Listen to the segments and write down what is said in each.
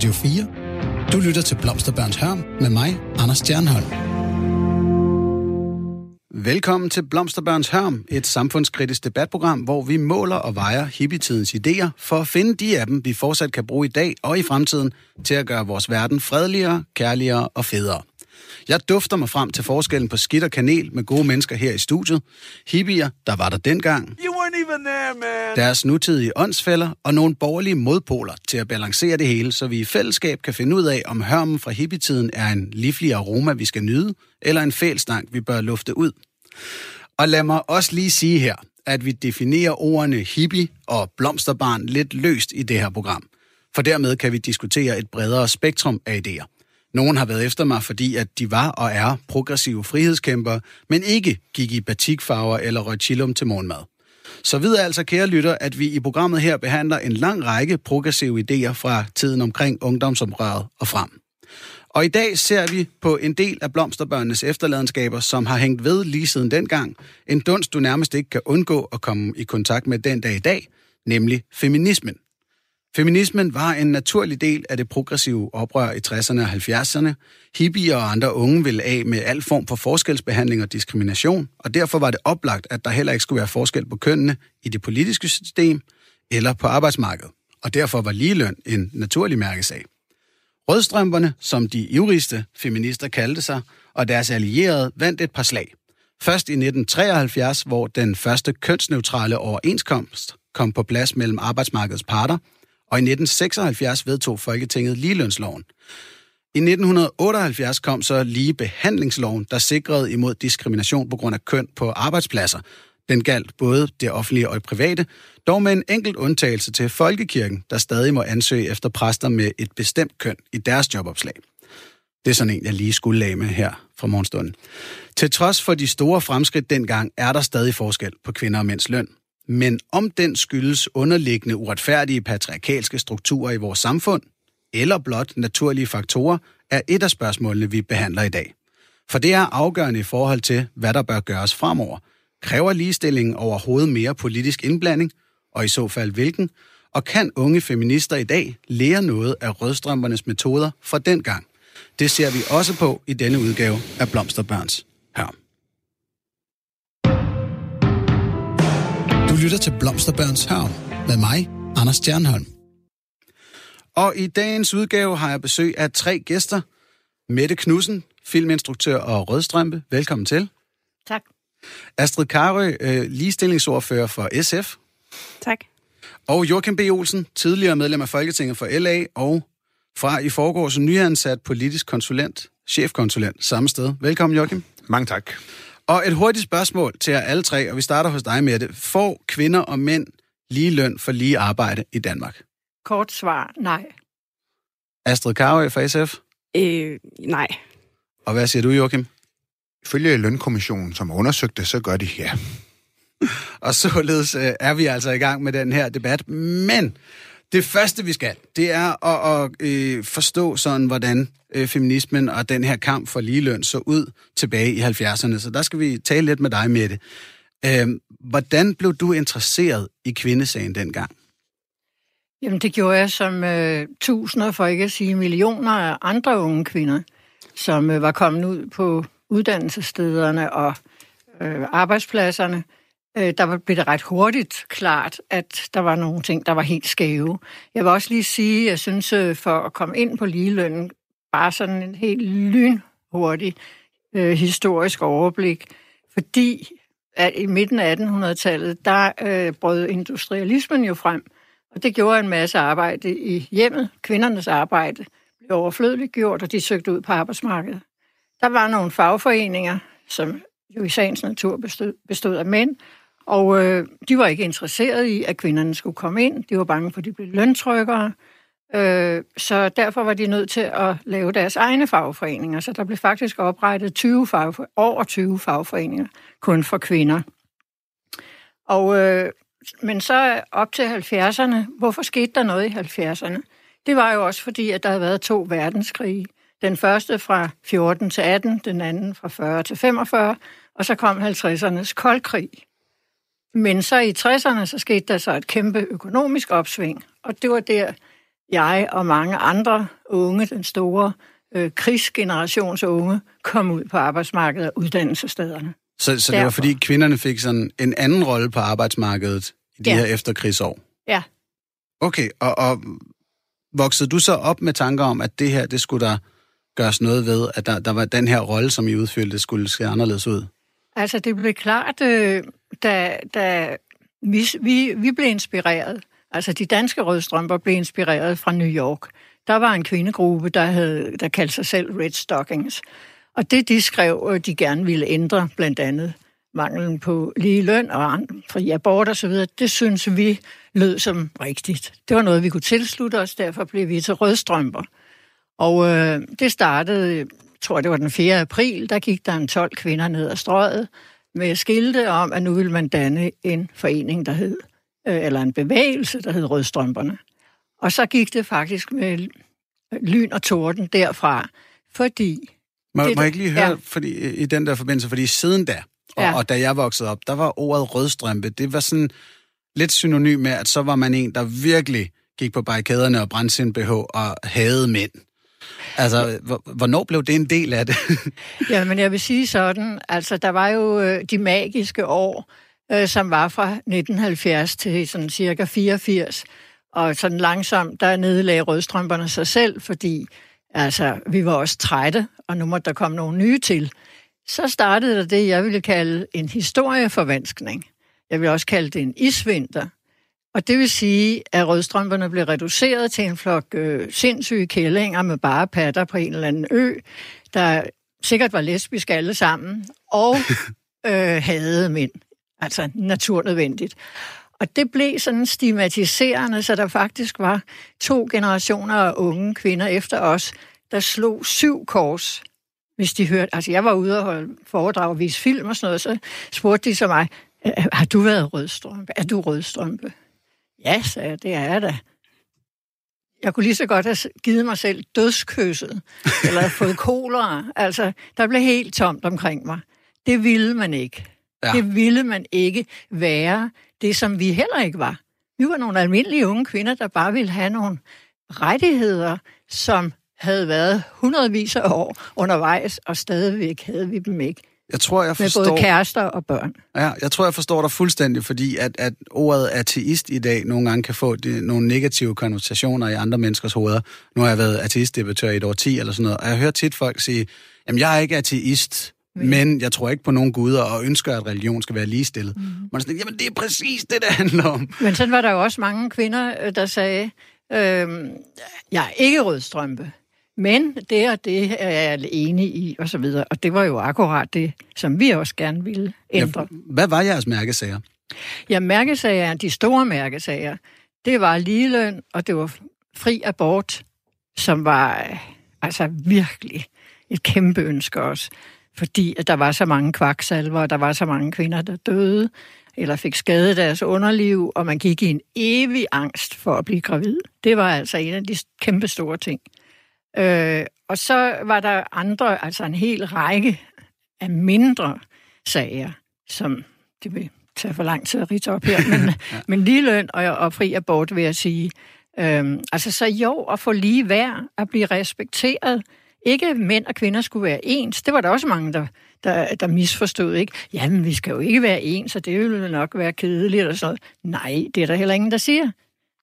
Radio 4. Du lytter til Blomsterbørns Hørm med mig, Anders Stjernholm. Velkommen til Blomsterbørns Hørm, et samfundskritisk debatprogram, hvor vi måler og vejer hippietidens idéer for at finde de af dem, vi fortsat kan bruge i dag og i fremtiden til at gøre vores verden fredeligere, kærligere og federe. Jeg dufter mig frem til forskellen på skidt og kanel med gode mennesker her i studiet. Hippier, der var der dengang. You weren't even there, man. Deres nutidige åndsfælder og nogle borgerlige modpoler til at balancere det hele, så vi i fællesskab kan finde ud af, om hørmen fra hippietiden er en livlig aroma, vi skal nyde, eller en fælstank, vi bør lufte ud. Og lad mig også lige sige her, at vi definerer ordene hippie og blomsterbarn lidt løst i det her program. For dermed kan vi diskutere et bredere spektrum af idéer. Nogen har været efter mig, fordi at de var og er progressive frihedskæmpere, men ikke gik i batikfarver eller røg chillum til morgenmad. Så ved altså, kære lytter, at vi i programmet her behandler en lang række progressive idéer fra tiden omkring ungdomsoprøret og frem. Og i dag ser vi på en del af blomsterbørnenes efterladenskaber, som har hængt ved lige siden dengang. En dunst, du nærmest ikke kan undgå at komme i kontakt med den dag i dag, nemlig feminismen. Feminismen var en naturlig del af det progressive oprør i 60'erne og 70'erne. Hippier og andre unge ville af med al form for forskelsbehandling og diskrimination, og derfor var det oplagt, at der heller ikke skulle være forskel på kønnene i det politiske system eller på arbejdsmarkedet. Og derfor var ligeløn en naturlig mærkesag. Rødstrømperne, som de ivrigste feminister kaldte sig, og deres allierede vandt et par slag. Først i 1973, hvor den første kønsneutrale overenskomst kom på plads mellem arbejdsmarkedets parter, og i 1976 vedtog Folketinget ligelønsloven. I 1978 kom så ligebehandlingsloven, der sikrede imod diskrimination på grund af køn på arbejdspladser. Den galt både det offentlige og det private, dog med en enkelt undtagelse til Folkekirken, der stadig må ansøge efter præster med et bestemt køn i deres jobopslag. Det er sådan en, jeg lige skulle lage med her fra morgenstunden. Til trods for de store fremskridt dengang, er der stadig forskel på kvinder og mænds løn. Men om den skyldes underliggende uretfærdige patriarkalske strukturer i vores samfund, eller blot naturlige faktorer, er et af spørgsmålene, vi behandler i dag. For det er afgørende i forhold til, hvad der bør gøres fremover. Kræver ligestillingen overhovedet mere politisk indblanding, og i så fald hvilken? Og kan unge feminister i dag lære noget af rødstrømpernes metoder fra dengang? Det ser vi også på i denne udgave af Blomsterbørns Hør. Lytter til Blomsterbørns Hørm med mig, Anders Stjernholm. Og i dagens udgave har jeg besøg af tre gæster. Mette Knudsen, filminstruktør og rødstrømpe. Velkommen til. Tak. Astrid Karø, øh, ligestillingsordfører for SF. Tak. Og Joachim B. Olsen, tidligere medlem af Folketinget for LA og fra i forgårs nyansat politisk konsulent, chefkonsulent samme sted. Velkommen, Joachim. Mange tak. Og et hurtigt spørgsmål til jer alle tre, og vi starter hos dig med det. Får kvinder og mænd lige løn for lige arbejde i Danmark? Kort svar, nej. Astrid Karø fra SF. Øh, nej. Og hvad siger du, Joachim? Ifølge lønkommissionen, som undersøgte, så gør de ja. Og således øh, er vi altså i gang med den her debat. Men det første, vi skal, det er at, at øh, forstå sådan, hvordan øh, feminismen og den her kamp for ligeløn så ud tilbage i 70'erne. Så der skal vi tale lidt med dig Mette. Øh, hvordan blev du interesseret i kvindesagen dengang? Jamen, det gjorde jeg som øh, tusinder, for ikke at sige millioner af andre unge kvinder, som øh, var kommet ud på uddannelsesstederne og øh, arbejdspladserne. Øh, der blev det ret hurtigt klart, at der var nogle ting, der var helt skæve. Jeg vil også lige sige, at jeg synes, øh, for at komme ind på ligelønnen, bare sådan en helt lynhurtig øh, historisk overblik, fordi at i midten af 1800-tallet, der øh, brød industrialismen jo frem, og det gjorde en masse arbejde i hjemmet. Kvindernes arbejde blev overflødeligt gjort, og de søgte ud på arbejdsmarkedet. Der var nogle fagforeninger, som jo i sagens natur bestod, bestod af mænd, og øh, de var ikke interesserede i, at kvinderne skulle komme ind. De var bange for, at de blev løntrykkere. Øh, så derfor var de nødt til at lave deres egne fagforeninger. Så der blev faktisk oprettet 20 fagfor- over 20 fagforeninger kun for kvinder. Og, øh, men så op til 70'erne, hvorfor skete der noget i 70'erne? Det var jo også fordi, at der havde været to verdenskrige. Den første fra 14 til 18, den anden fra 40 til 45, og så kom 50'ernes koldkrig. Men så i 60'erne, så skete der så et kæmpe økonomisk opsving, og det var der, jeg og mange andre unge, den store øh, krigsgenerations unge, kom ud på arbejdsmarkedet og uddannelsesstederne. Så, så det var fordi kvinderne fik sådan en anden rolle på arbejdsmarkedet i de Ja. her efterkrigsår? Ja. Okay, og, og voksede du så op med tanker om, at det her, det skulle der gøres noget ved, at der, der var den her rolle, som I udfyldte, skulle se anderledes ud? Altså, det blev klart, øh, da, da vi, vi, vi blev inspireret. Altså, de danske rødstrømper blev inspireret fra New York. Der var en kvindegruppe, der, havde, der kaldte sig selv Red Stockings. Og det, de skrev, øh, de gerne ville ændre, blandt andet manglen på lige løn og fri abort og så videre, det synes vi lød som rigtigt. Det var noget, vi kunne tilslutte os, derfor blev vi til rødstrømper. Og øh, det startede, jeg tror det var den 4. april, der gik der en 12 kvinder ned ad strøget med skilte om, at nu ville man danne en forening, der hed, øh, eller en bevægelse, der hed Rødstrømperne. Og så gik det faktisk med lyn og torden derfra, fordi Må, Det- må jeg ikke lige høre, ja. fordi, i den der forbindelse, fordi siden da, og, Ja. og da jeg voksede op, der var ordet rødstrømpe, det var sådan lidt synonym med, at så var man en, der virkelig gik på barrikaderne og brændte sin BH og havde mænd. Altså, hvor- hvornår blev det en del af det? Ja, men jeg vil sige sådan, altså der var jo øh, de magiske år, øh, som var fra 1970 til sådan cirka 84, og sådan langsomt, der nedlagde rødstrømperne sig selv, fordi altså, vi var også trætte, og nu måtte der komme nogle nye til. Så startede der det, jeg ville kalde en historieforvanskning. Jeg vil også kalde det en isvinter. Og det vil sige, at rødstrømperne blev reduceret til en flok øh, sindssyge kællinger med bare patter på en eller anden ø, der sikkert var lesbiske alle sammen, og øh, havde mænd. Altså naturnødvendigt. Og det blev sådan stigmatiserende, så der faktisk var to generationer af unge kvinder efter os, der slog syv kors, hvis de hørte. Altså jeg var ude og holde foredrag og vise film og sådan noget, så spurgte de så mig, har du været rødstrømpe? Er du rødstrømpe? Ja, sagde jeg, det er jeg da. Jeg kunne lige så godt have givet mig selv dødskysset, eller fået kolera. Altså, der blev helt tomt omkring mig. Det ville man ikke. Ja. Det ville man ikke være det, som vi heller ikke var. Vi var nogle almindelige unge kvinder, der bare ville have nogle rettigheder, som havde været hundredvis af år undervejs, og stadigvæk havde vi dem ikke. Jeg tror, jeg Med forstår... både kærester og børn. Ja, jeg tror, jeg forstår dig fuldstændig, fordi at, at ordet ateist i dag nogle gange kan få det, nogle negative konnotationer i andre menneskers hoveder. Nu har jeg været ateistdebattør i et år 10 eller sådan noget, og jeg hører tit folk sige, jamen jeg er ikke ateist, men jeg tror ikke på nogen guder og ønsker, at religion skal være ligestillet. Mm. Man er sådan, jamen det er præcis det, det handler om. Men sådan var der jo også mange kvinder, øh, der sagde, øh, jeg er ikke rødstrømpe, men det og det er jeg enig i, og så videre. Og det var jo akkurat det, som vi også gerne ville ændre. Ja, hvad var jeres mærkesager? Ja, mærkesager, de store mærkesager, det var ligeløn, og det var fri abort, som var øh, altså virkelig et kæmpe ønske også. Fordi at der var så mange kvaksalver, og der var så mange kvinder, der døde, eller fik skadet deres underliv, og man gik i en evig angst for at blive gravid. Det var altså en af de kæmpe store ting. Øh, og så var der andre, altså en hel række af mindre sager, som det vil tage for lang tid at ridse op her, men, ja. men ligeløn og, og fri abort, vil jeg sige. Øhm, altså så jo, at få lige værd, at blive respekteret. Ikke mænd og kvinder skulle være ens. Det var der også mange, der, der, der misforstod. Ikke? Jamen, vi skal jo ikke være ens, så det ville nok være kedeligt og sådan noget. Nej, det er der heller ingen, der siger.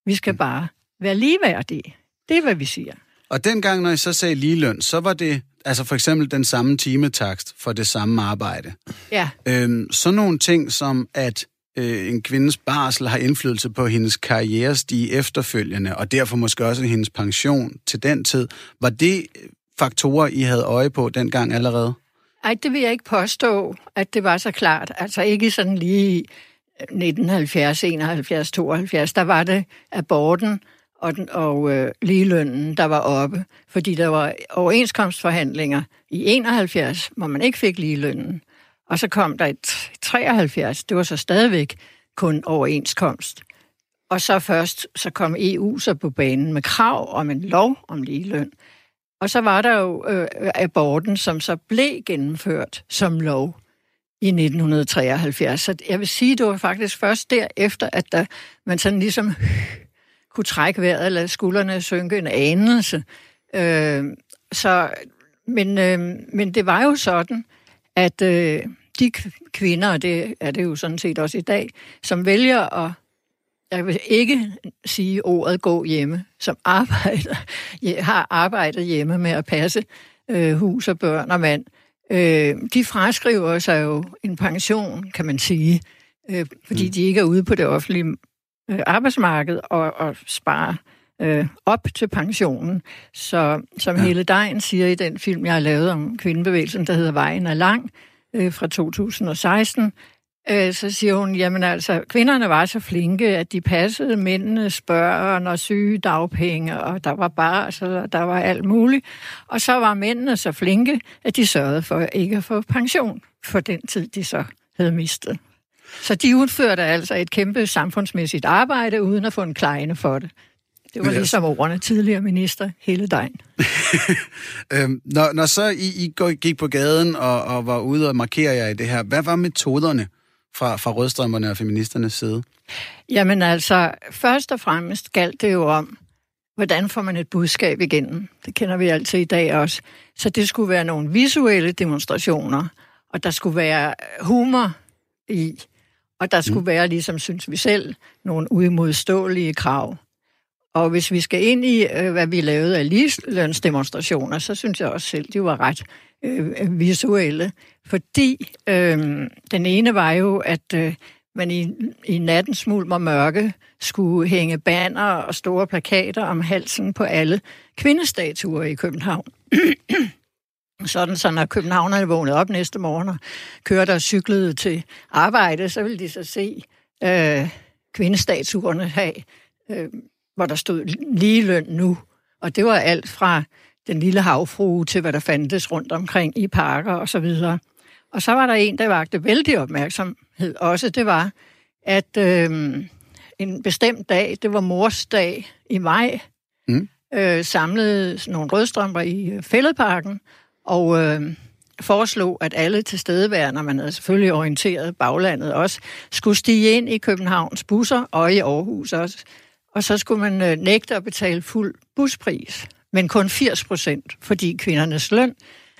Vi skal bare være ligeværdige. Det er, hvad vi siger. Og dengang, når I så sagde ligeløn, så var det altså for eksempel den samme timetakst for det samme arbejde. Ja, Øhm, så nogle ting som, at øh, en kvindes barsel har indflydelse på hendes karrierestige efterfølgende, og derfor måske også hendes pension til den tid. Var det faktorer, I havde øje på dengang allerede? Ej, det vil jeg ikke påstå, at det var så klart. Altså ikke sådan lige 1970, 71, 72, der var det aborten og, den, og øh, ligelønnen, der var oppe. Fordi der var overenskomstforhandlinger i 71, hvor man ikke fik ligelønnen. Og så kom der et 73, det var så stadigvæk kun overenskomst. Og så først, så kom EU så på banen med krav om en lov om ligeløn. Og så var der jo øh, aborten, som så blev gennemført som lov i 1973. Så jeg vil sige, det var faktisk først derefter, at der, man sådan ligesom kunne trække vejret eller lade skuldrene synke en anelse. Øh, så, men, øh, men det var jo sådan, at øh, de kvinder, og det er det jo sådan set også i dag, som vælger at jeg vil ikke sige ordet gå hjemme, som arbejder, har arbejdet hjemme med at passe øh, hus og børn og mand. Øh, de fraskriver sig jo en pension, kan man sige, øh, fordi mm. de ikke er ude på det offentlige øh, arbejdsmarked og, og sparer øh, op til pensionen. Så som ja. hele dagen siger i den film, jeg har lavet om kvindebevægelsen, der hedder Vejen er lang, øh, fra 2016, øh, så siger hun, jamen altså, kvinderne var så flinke, at de passede mændenes børn og syge dagpenge, og der var bare, altså, der var alt muligt. Og så var mændene så flinke, at de sørgede for ikke at få pension for den tid, de så havde mistet. Så de udførte altså et kæmpe samfundsmæssigt arbejde, uden at få en kleine for det. Det var ligesom ordene tidligere minister hele dagen. øhm, når, når så I, I gik på gaden og, og var ude og markere jer i det her, hvad var metoderne fra, fra rødstrømmerne og feministernes side? Jamen altså, først og fremmest galt det jo om, hvordan får man et budskab igennem. Det kender vi altid i dag også. Så det skulle være nogle visuelle demonstrationer, og der skulle være humor i, og der skulle mm. være, ligesom synes vi selv, nogle uimodståelige krav. Og hvis vi skal ind i, øh, hvad vi lavede af ligelønsdemonstrationer, så synes jeg også selv, de var ret øh, visuelle. Fordi øh, den ene var jo, at øh, man i, i natten smuld og mørke skulle hænge banner og store plakater om halsen på alle kvindestatuer i København. Sådan, så når københavnerne vågnede op næste morgen og kørte og cyklede til arbejde, så ville de så se øh, kvindestatuerne have øh, hvor der stod ligeløn nu. Og det var alt fra den lille havfrue til, hvad der fandtes rundt omkring i parker og så videre. Og så var der en, der vagte vældig opmærksomhed også. Det var, at øh, en bestemt dag, det var morsdag i maj, mm. øh, samlede nogle rødstrømper i øh, fældeparken, og øh, foreslog, at alle tilstedeværende, man havde selvfølgelig orienteret baglandet også, skulle stige ind i Københavns busser og i Aarhus også, og så skulle man øh, nægte at betale fuld buspris, men kun 80 procent, fordi kvindernes løn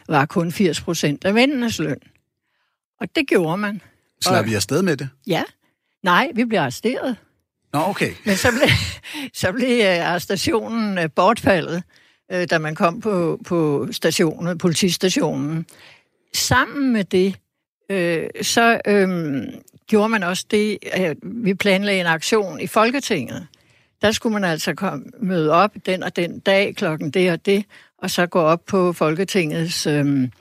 var kun 80 procent af mændenes løn. Og det gjorde man. Slap vi afsted med det? Ja. Nej, vi blev arresteret. Nå, okay. Men så blev, så blev øh, arrestationen øh, bortfaldet, da man kom på, på stationen, politistationen. Sammen med det, øh, så øh, gjorde man også det, at vi planlagde en aktion i Folketinget, der skulle man altså komme, møde op den og den dag, klokken det og det, og så gå op på Folketingets øhm,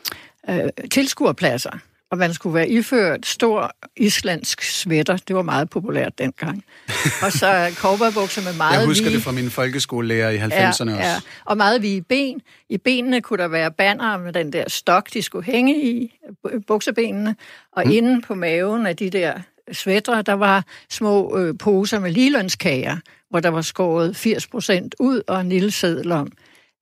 øh, tilskuerpladser. Og man skulle være iført stor islandsk sweater. Det var meget populært dengang. og så cowboybukser med meget Jeg husker vige. det fra min folkeskolelærer i 90'erne ja, også. Ja. Og meget vige ben. I benene kunne der være banner med den der stok, de skulle hænge i, buksebenene. Og hmm. inde på maven af de der svætter, der var små øh, poser med ligelønskager hvor der var skåret 80 procent ud, og en lille seddel om,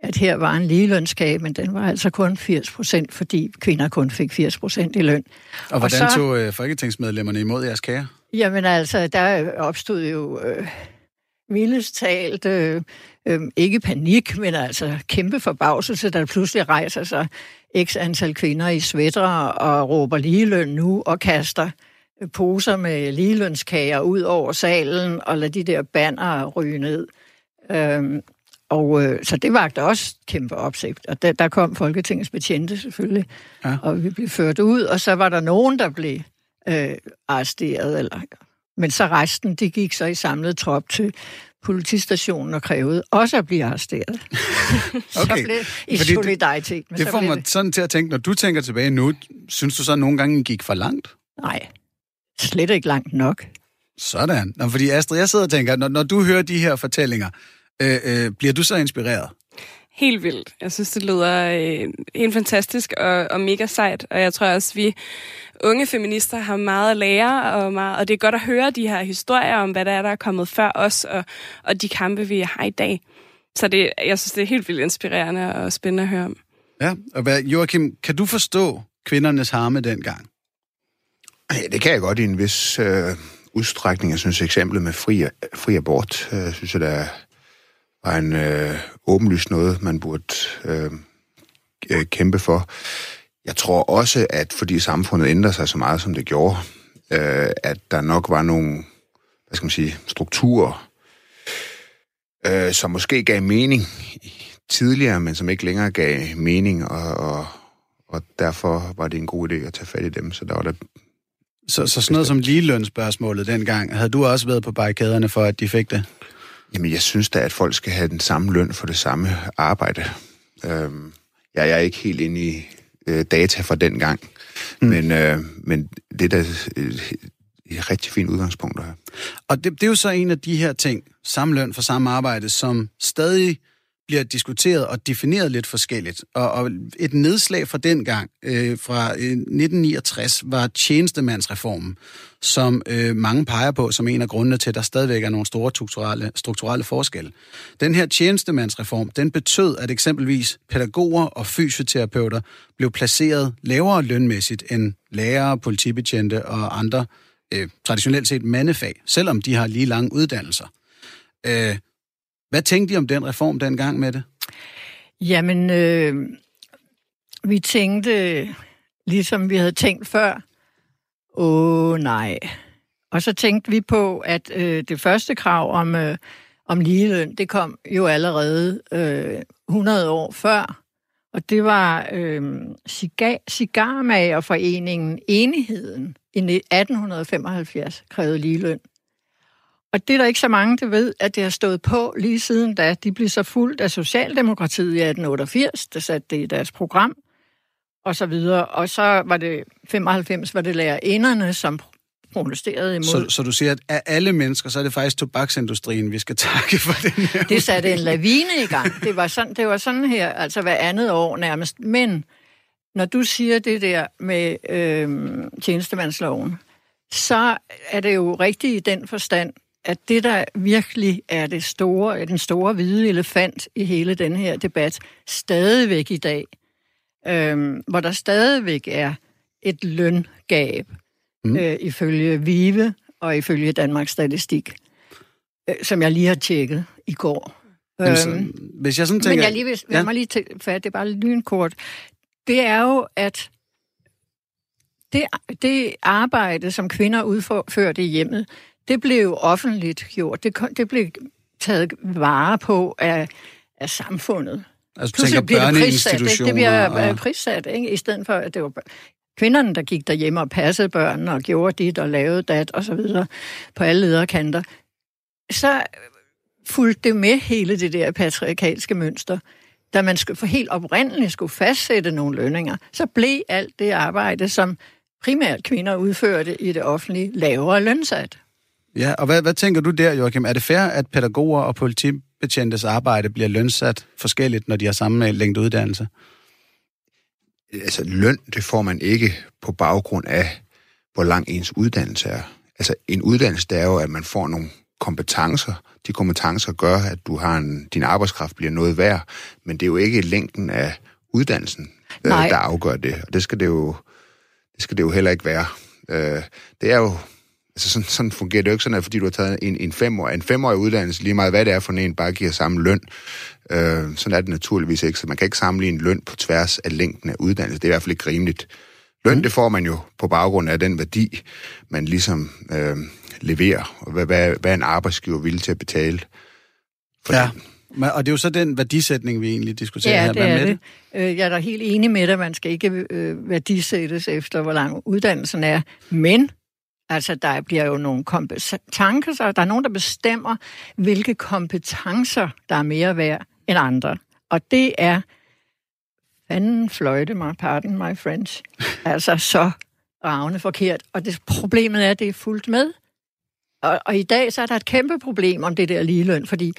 at her var en ligelønskage, men den var altså kun 80 procent, fordi kvinder kun fik 80 procent i løn. Og hvordan og så, tog øh, folketingsmedlemmerne imod jeres kager? Jamen altså, der opstod jo øh, mildest talt, øh, øh, ikke panik, men altså kæmpe forbavselse, der pludselig rejser sig x antal kvinder i svætter og råber ligeløn nu og kaster poser med ligelønskager ud over salen og lade de der banner ryge ned. Øhm, og øh, så det vagte også kæmpe opsigt. Og der, der kom Folketingets betjente selvfølgelig, ja. og vi blev ført ud, og så var der nogen, der blev øh, arresteret. Eller, men så resten, de gik så i samlet trop til politistationen og krævede også at blive arresteret. okay. så blev i Fordi solidaritet. Men det får mig det. sådan til at tænke, når du tænker tilbage nu, synes du så, at nogle gange gik for langt? Nej, Slet ikke langt nok. Sådan. Nå, fordi Astrid, jeg sidder og tænker, når, når du hører de her fortællinger, øh, øh, bliver du så inspireret? Helt vildt. Jeg synes, det lyder øh, helt fantastisk og, og mega sejt. Og jeg tror også, vi unge feminister har meget at lære, og, meget, og det er godt at høre de her historier om, hvad der er, der er kommet før os, og, og de kampe, vi har i dag. Så det, jeg synes, det er helt vildt inspirerende og spændende at høre om. Ja, og hvad, Joachim, kan du forstå kvindernes harme dengang? Ja, det kan jeg godt i en vis øh, udstrækning. Jeg synes eksemplet med fri, fri abort, øh, synes jeg, der var en øh, åbenlyst noget, man burde øh, øh, kæmpe for. Jeg tror også, at fordi samfundet ændrer sig så meget, som det gjorde, øh, at der nok var nogle, hvad skal man sige, strukturer, øh, som måske gav mening tidligere, men som ikke længere gav mening, og, og, og derfor var det en god idé at tage fat i dem. Så der var der så, så sådan noget som ligelønsspørgsmålet dengang, havde du også været på barrikaderne for, at de fik det? Jamen, jeg synes da, at folk skal have den samme løn for det samme arbejde. Øhm, jeg, jeg er ikke helt inde i øh, data fra den gang, mm. men, øh, men det er da et, et rigtig fint udgangspunkt at have. Og det, det er jo så en af de her ting, samme løn for samme arbejde, som stadig bliver diskuteret og defineret lidt forskelligt. Og, og et nedslag fra den gang, øh, fra øh, 1969, var tjenestemandsreformen, som øh, mange peger på som en af grundene til, at der stadigvæk er nogle store strukturelle, strukturelle forskelle. Den her tjenestemandsreform, den betød, at eksempelvis pædagoger og fysioterapeuter blev placeret lavere lønmæssigt end lærere, politibetjente og andre øh, traditionelt set mandefag, selvom de har lige lange uddannelser. Øh, hvad tænkte I om den reform dengang med det? Jamen, øh, vi tænkte, ligesom vi havde tænkt før, åh nej. Og så tænkte vi på, at øh, det første krav om, øh, om ligeløn, det kom jo allerede øh, 100 år før. Og det var øh, cigar, Cigarmagerforeningen Enigheden i 1875 krævede ligeløn. Og det er der ikke så mange, der ved, at det har stået på lige siden da. De blev så fuldt af Socialdemokratiet i 1888, der satte det i deres program, og så videre. Og så var det 95, var det lærerinderne, som protesterede imod. Så, så du siger, at af alle mennesker, så er det faktisk tobaksindustrien, vi skal takke for den her. Det satte en lavine i gang. Det var sådan, det var sådan her, altså hver andet år nærmest. Men når du siger det der med øh, tjenestemandsloven, så er det jo rigtigt i den forstand, at det, der virkelig er det store, den store hvide elefant i hele den her debat, stadigvæk i dag, øh, hvor der stadigvæk er et løngab, mm. øh, ifølge VIVE og ifølge Danmarks Statistik, øh, som jeg lige har tjekket i går. Jamen, så, øhm, hvis jeg sådan tænker... Men jeg lige vil, ja. mig lige til, for det er bare lynkort. Det er jo, at det, det arbejde, som kvinder udførte i hjemmet, det blev offentligt gjort. Det, det blev taget vare på af, af samfundet. Altså, du tænker børneinstitutioner? Det, det bliver og... prissat, ikke? i stedet for, at det var kvinderne, der gik derhjemme og passede børnene og gjorde dit og lavede dat og så videre på alle lederkanter. Så fulgte det med hele det der patriarkalske mønster. Da man skulle, for helt oprindeligt skulle fastsætte nogle lønninger, så blev alt det arbejde, som primært kvinder udførte i det offentlige, lavere lønsat. Ja, og hvad, hvad tænker du der, Joachim? Er det fair, at pædagoger og politibetjentes arbejde bliver lønsat forskelligt, når de har samme længde uddannelse? Altså, løn, det får man ikke på baggrund af, hvor lang ens uddannelse er. Altså, en uddannelse, det er jo, at man får nogle kompetencer. De kompetencer gør, at du har en, din arbejdskraft bliver noget værd, men det er jo ikke længden af uddannelsen, øh, Nej. der afgør det. Og det skal det jo, det skal det jo heller ikke være. Øh, det er jo Altså sådan, sådan fungerer det jo ikke sådan, at fordi du har taget en, en, femår, en femårig uddannelse, lige meget hvad det er for en, bare giver samme løn. Øh, sådan er det naturligvis ikke, så man kan ikke sammenligne løn på tværs af længden af uddannelse. Det er i hvert fald ikke rimeligt. Løn, mm. det får man jo på baggrund af den værdi, man ligesom øh, leverer, og hvad, hvad, hvad en arbejdsgiver vil til at betale for ja. Den. Og det er jo så den værdisætning, vi egentlig diskuterer ja, her. Hvad det er med det. det? Øh, jeg er da helt enig med dig, man skal ikke øh, værdisættes efter, hvor lang uddannelsen er. Men Altså, der bliver jo nogle kompetencer, der er nogen, der bestemmer, hvilke kompetencer, der er mere værd end andre. Og det er, fanden fløjte mig, pardon my French, altså så ravne forkert. Og det, problemet er, at det er fuldt med. Og, og i dag så er der et kæmpe problem om det der ligeløn, fordi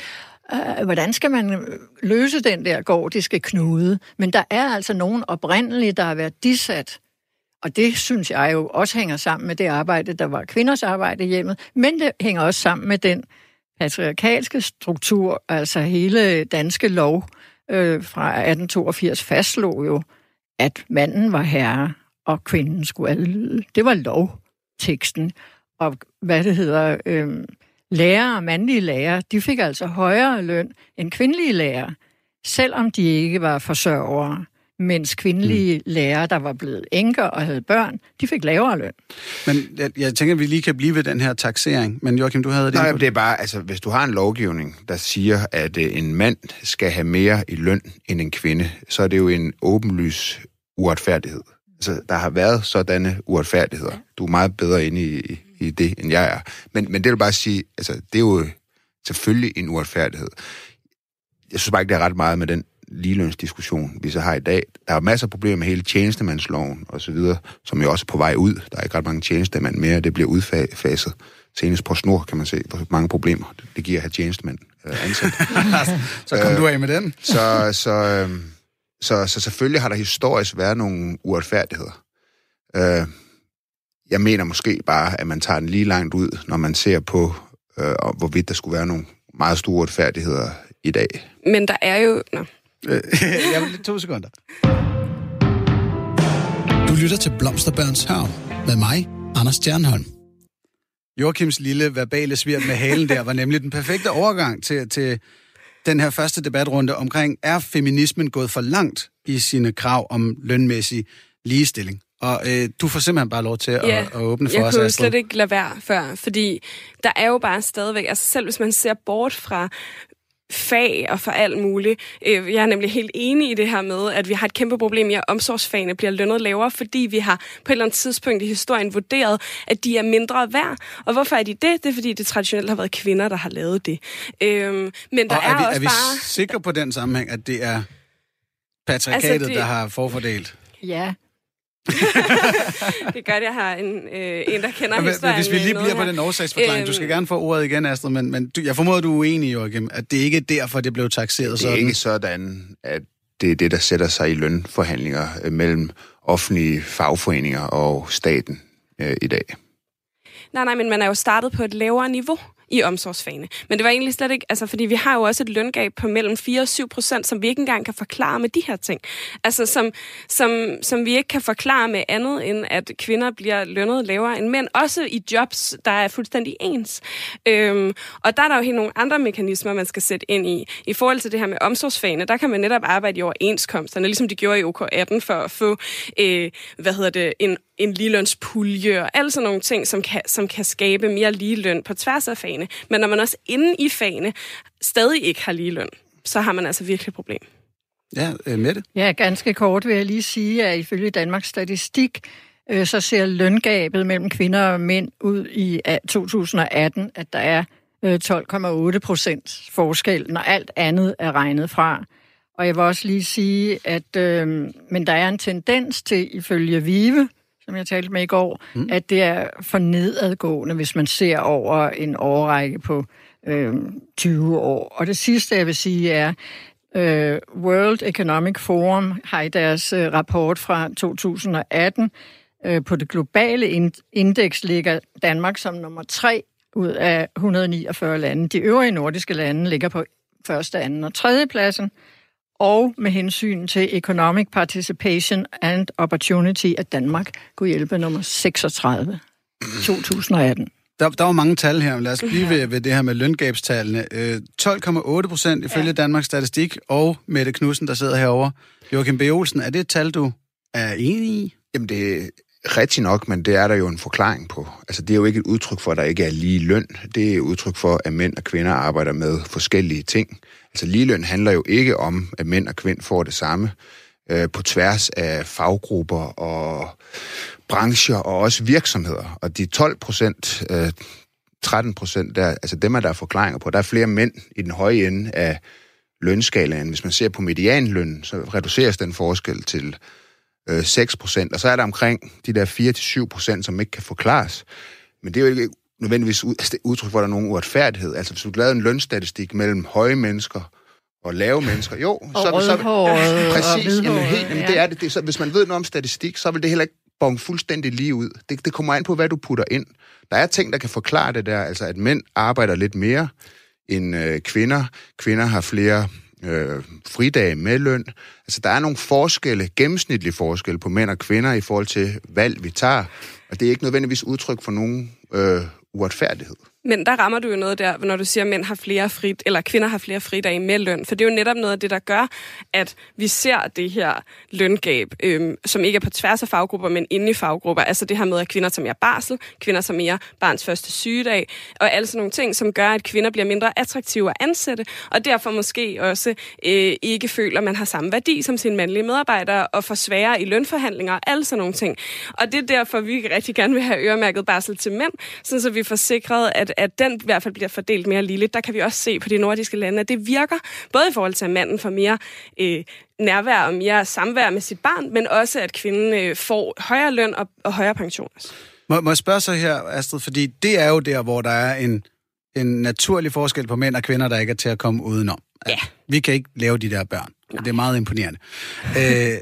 øh, hvordan skal man løse den der gordiske knude? Men der er altså nogen oprindelige, der har været dissat og det synes jeg jo også hænger sammen med det arbejde, der var kvinders arbejde i hjemmet, men det hænger også sammen med den patriarkalske struktur, altså hele danske lov øh, fra 1882 fastslog jo, at manden var herre, og kvinden skulle adlyde. Det var lovteksten. Og hvad det hedder, øh, lærere, mandlige lærere, de fik altså højere løn end kvindelige lærere, selvom de ikke var forsørgere mens kvindelige mm. lærere, der var blevet enker og havde børn, de fik lavere løn. Men jeg, jeg tænker, at vi lige kan blive ved den her taxering. Men Joachim, du havde det. Nej, det er bare, altså, hvis du har en lovgivning, der siger, at øh, en mand skal have mere i løn end en kvinde, så er det jo en åbenlys uretfærdighed. Altså, der har været sådanne uretfærdigheder. Du er meget bedre inde i, i det, end jeg er. Men, men det vil bare sige, altså, det er jo selvfølgelig en uretfærdighed. Jeg synes bare ikke, det er ret meget med den ligelønsdiskussion, vi så har i dag. Der er masser af problemer med hele tjenestemandsloven og så videre, som jo også er på vej ud. Der er ikke ret mange tjenestemænd mere, det bliver udfaset. Senest på snor kan man se, hvor mange problemer det giver at have tjenestemænd øh, ansat. så kom øh, du af med den. så, så, øh, så, så selvfølgelig har der historisk været nogle uretfærdigheder. Øh, jeg mener måske bare, at man tager den lige langt ud, når man ser på, øh, hvorvidt der skulle være nogle meget store uretfærdigheder i dag. Men der er jo... Nå. jeg vil to sekunder. Du lytter til Blomsterbørns Hørm med mig, Anders Stjernholm. Joachims lille verbale svirt med halen der var nemlig den perfekte overgang til, til den her første debatrunde omkring, er feminismen gået for langt i sine krav om lønmæssig ligestilling? Og øh, du får simpelthen bare lov til at, ja, at åbne for jeg os, Jeg kunne slet ikke lade være før, fordi der er jo bare stadigvæk, altså selv hvis man ser bort fra fag og for alt muligt. Øh, jeg er nemlig helt enig i det her med, at vi har et kæmpe problem i, at omsorgsfagene bliver lønnet lavere, fordi vi har på et eller andet tidspunkt i historien vurderet, at de er mindre værd. Og hvorfor er de det? Det er, fordi det traditionelt har været kvinder, der har lavet det. Øhm, men der og er, er, vi, også er vi bare... sikre på den sammenhæng, at det er patriarkatet, altså det... der har forfordelt? Ja, det gør, at jeg har en, øh, en der kender ja, historien. Hvis vi lige bliver på den årsagsforklaring, øhm, du skal øhm. gerne få ordet igen, Astrid, men, men du, jeg formoder, du er uenig, Joachim, at det ikke er derfor, det blev taxeret sådan. Det er ikke sådan, at det er det, der sætter sig i lønforhandlinger øh, mellem offentlige fagforeninger og staten øh, i dag. Nej, nej, men man er jo startet på et lavere niveau i omsorgsfagene. Men det var egentlig slet ikke, altså fordi vi har jo også et løngab på mellem 4 og 7 procent, som vi ikke engang kan forklare med de her ting. Altså som, som, som vi ikke kan forklare med andet, end at kvinder bliver lønnet lavere end mænd, også i jobs, der er fuldstændig ens. Øhm, og der er der jo helt nogle andre mekanismer, man skal sætte ind i. I forhold til det her med omsorgsfagene, der kan man netop arbejde i overenskomsterne, ligesom de gjorde i OK18 for at få, øh, hvad hedder det, en en ligelønspulje og alle sådan nogle ting, som kan, som kan skabe mere ligeløn på tværs af fagene. Men når man også inde i fagene stadig ikke har ligeløn, så har man altså virkelig et problem. Ja, øh, med det. Ja, ganske kort vil jeg lige sige, at ifølge Danmarks Statistik, øh, så ser løngabet mellem kvinder og mænd ud i 2018, at der er 12,8 procent forskel, når alt andet er regnet fra. Og jeg vil også lige sige, at øh, men der er en tendens til, ifølge VIVE, som jeg talte med i går, mm. at det er for nedadgående, hvis man ser over en årrække på øh, 20 år. Og det sidste, jeg vil sige, er, øh, World Economic Forum har i deres øh, rapport fra 2018 øh, på det globale indeks ligger Danmark som nummer tre ud af 149 lande. De øvrige nordiske lande ligger på første, anden og tredje pladsen og med hensyn til Economic Participation and Opportunity, at Danmark kunne hjælpe nummer 36 2018. Der, der var mange tal her. Lad os blive ved, ved det her med løngabstallene. 12,8 øh, procent ifølge ja. Danmarks Statistik, og Mette Knudsen, der sidder herovre. Joachim B. Olsen, er det et tal, du er enig i? Jamen, det Rigtig nok, men det er der jo en forklaring på. Altså, det er jo ikke et udtryk for, at der ikke er lige løn. Det er et udtryk for, at mænd og kvinder arbejder med forskellige ting. Altså ligeløn handler jo ikke om, at mænd og kvinder får det samme øh, på tværs af faggrupper og brancher og også virksomheder. Og de 12 procent, øh, 13 procent, der, altså dem er der forklaringer på. Der er flere mænd i den høje ende af lønskalaen. Hvis man ser på medianlønnen, så reduceres den forskel til øh, 6 procent. Og så er der omkring de der 4-7 procent, som ikke kan forklares. Men det er jo ikke nødvendigvis altså, udtryk for, at der er nogen uretfærdighed. Altså, hvis du lavede en lønstatistik mellem høje mennesker og lave mennesker, jo, og så... så præcis, jamen, helt, jamen, det er det. det så, hvis man ved noget om statistik, så vil det heller ikke bonge fuldstændig lige ud. Det, det kommer an på, hvad du putter ind. Der er ting, der kan forklare det der, altså at mænd arbejder lidt mere end øh, kvinder. Kvinder har flere øh, fridage med løn. Altså, der er nogle forskelle, gennemsnitlige forskelle på mænd og kvinder i forhold til valg, vi tager. Og det er ikke nødvendigvis udtryk for nogen øh, uretfærdighed. Men der rammer du jo noget der, når du siger, at mænd har flere frit, eller kvinder har flere fridage med løn. For det er jo netop noget af det, der gør, at vi ser det her løngab, øhm, som ikke er på tværs af faggrupper, men inde i faggrupper. Altså det her med, at kvinder tager mere barsel, kvinder tager mere barns første sygedag, og alle sådan nogle ting, som gør, at kvinder bliver mindre attraktive at ansætte, og derfor måske også øh, ikke føler, at man har samme værdi som sine mandlige medarbejdere, og får sværere i lønforhandlinger og alle sådan nogle ting. Og det er derfor, vi rigtig gerne vil have øremærket barsel til mænd, så vi får sikret, at at den i hvert fald bliver fordelt mere ligeligt. Der kan vi også se på de nordiske lande, at det virker, både i forhold til, at manden får mere øh, nærvær og mere samvær med sit barn, men også, at kvinden øh, får højere løn og, og højere pension. Må, må jeg spørge så her, Astrid, fordi det er jo der, hvor der er en, en naturlig forskel på mænd og kvinder, der ikke er til at komme udenom. Ja. Vi kan ikke lave de der børn. Nej. Det er meget imponerende. øh,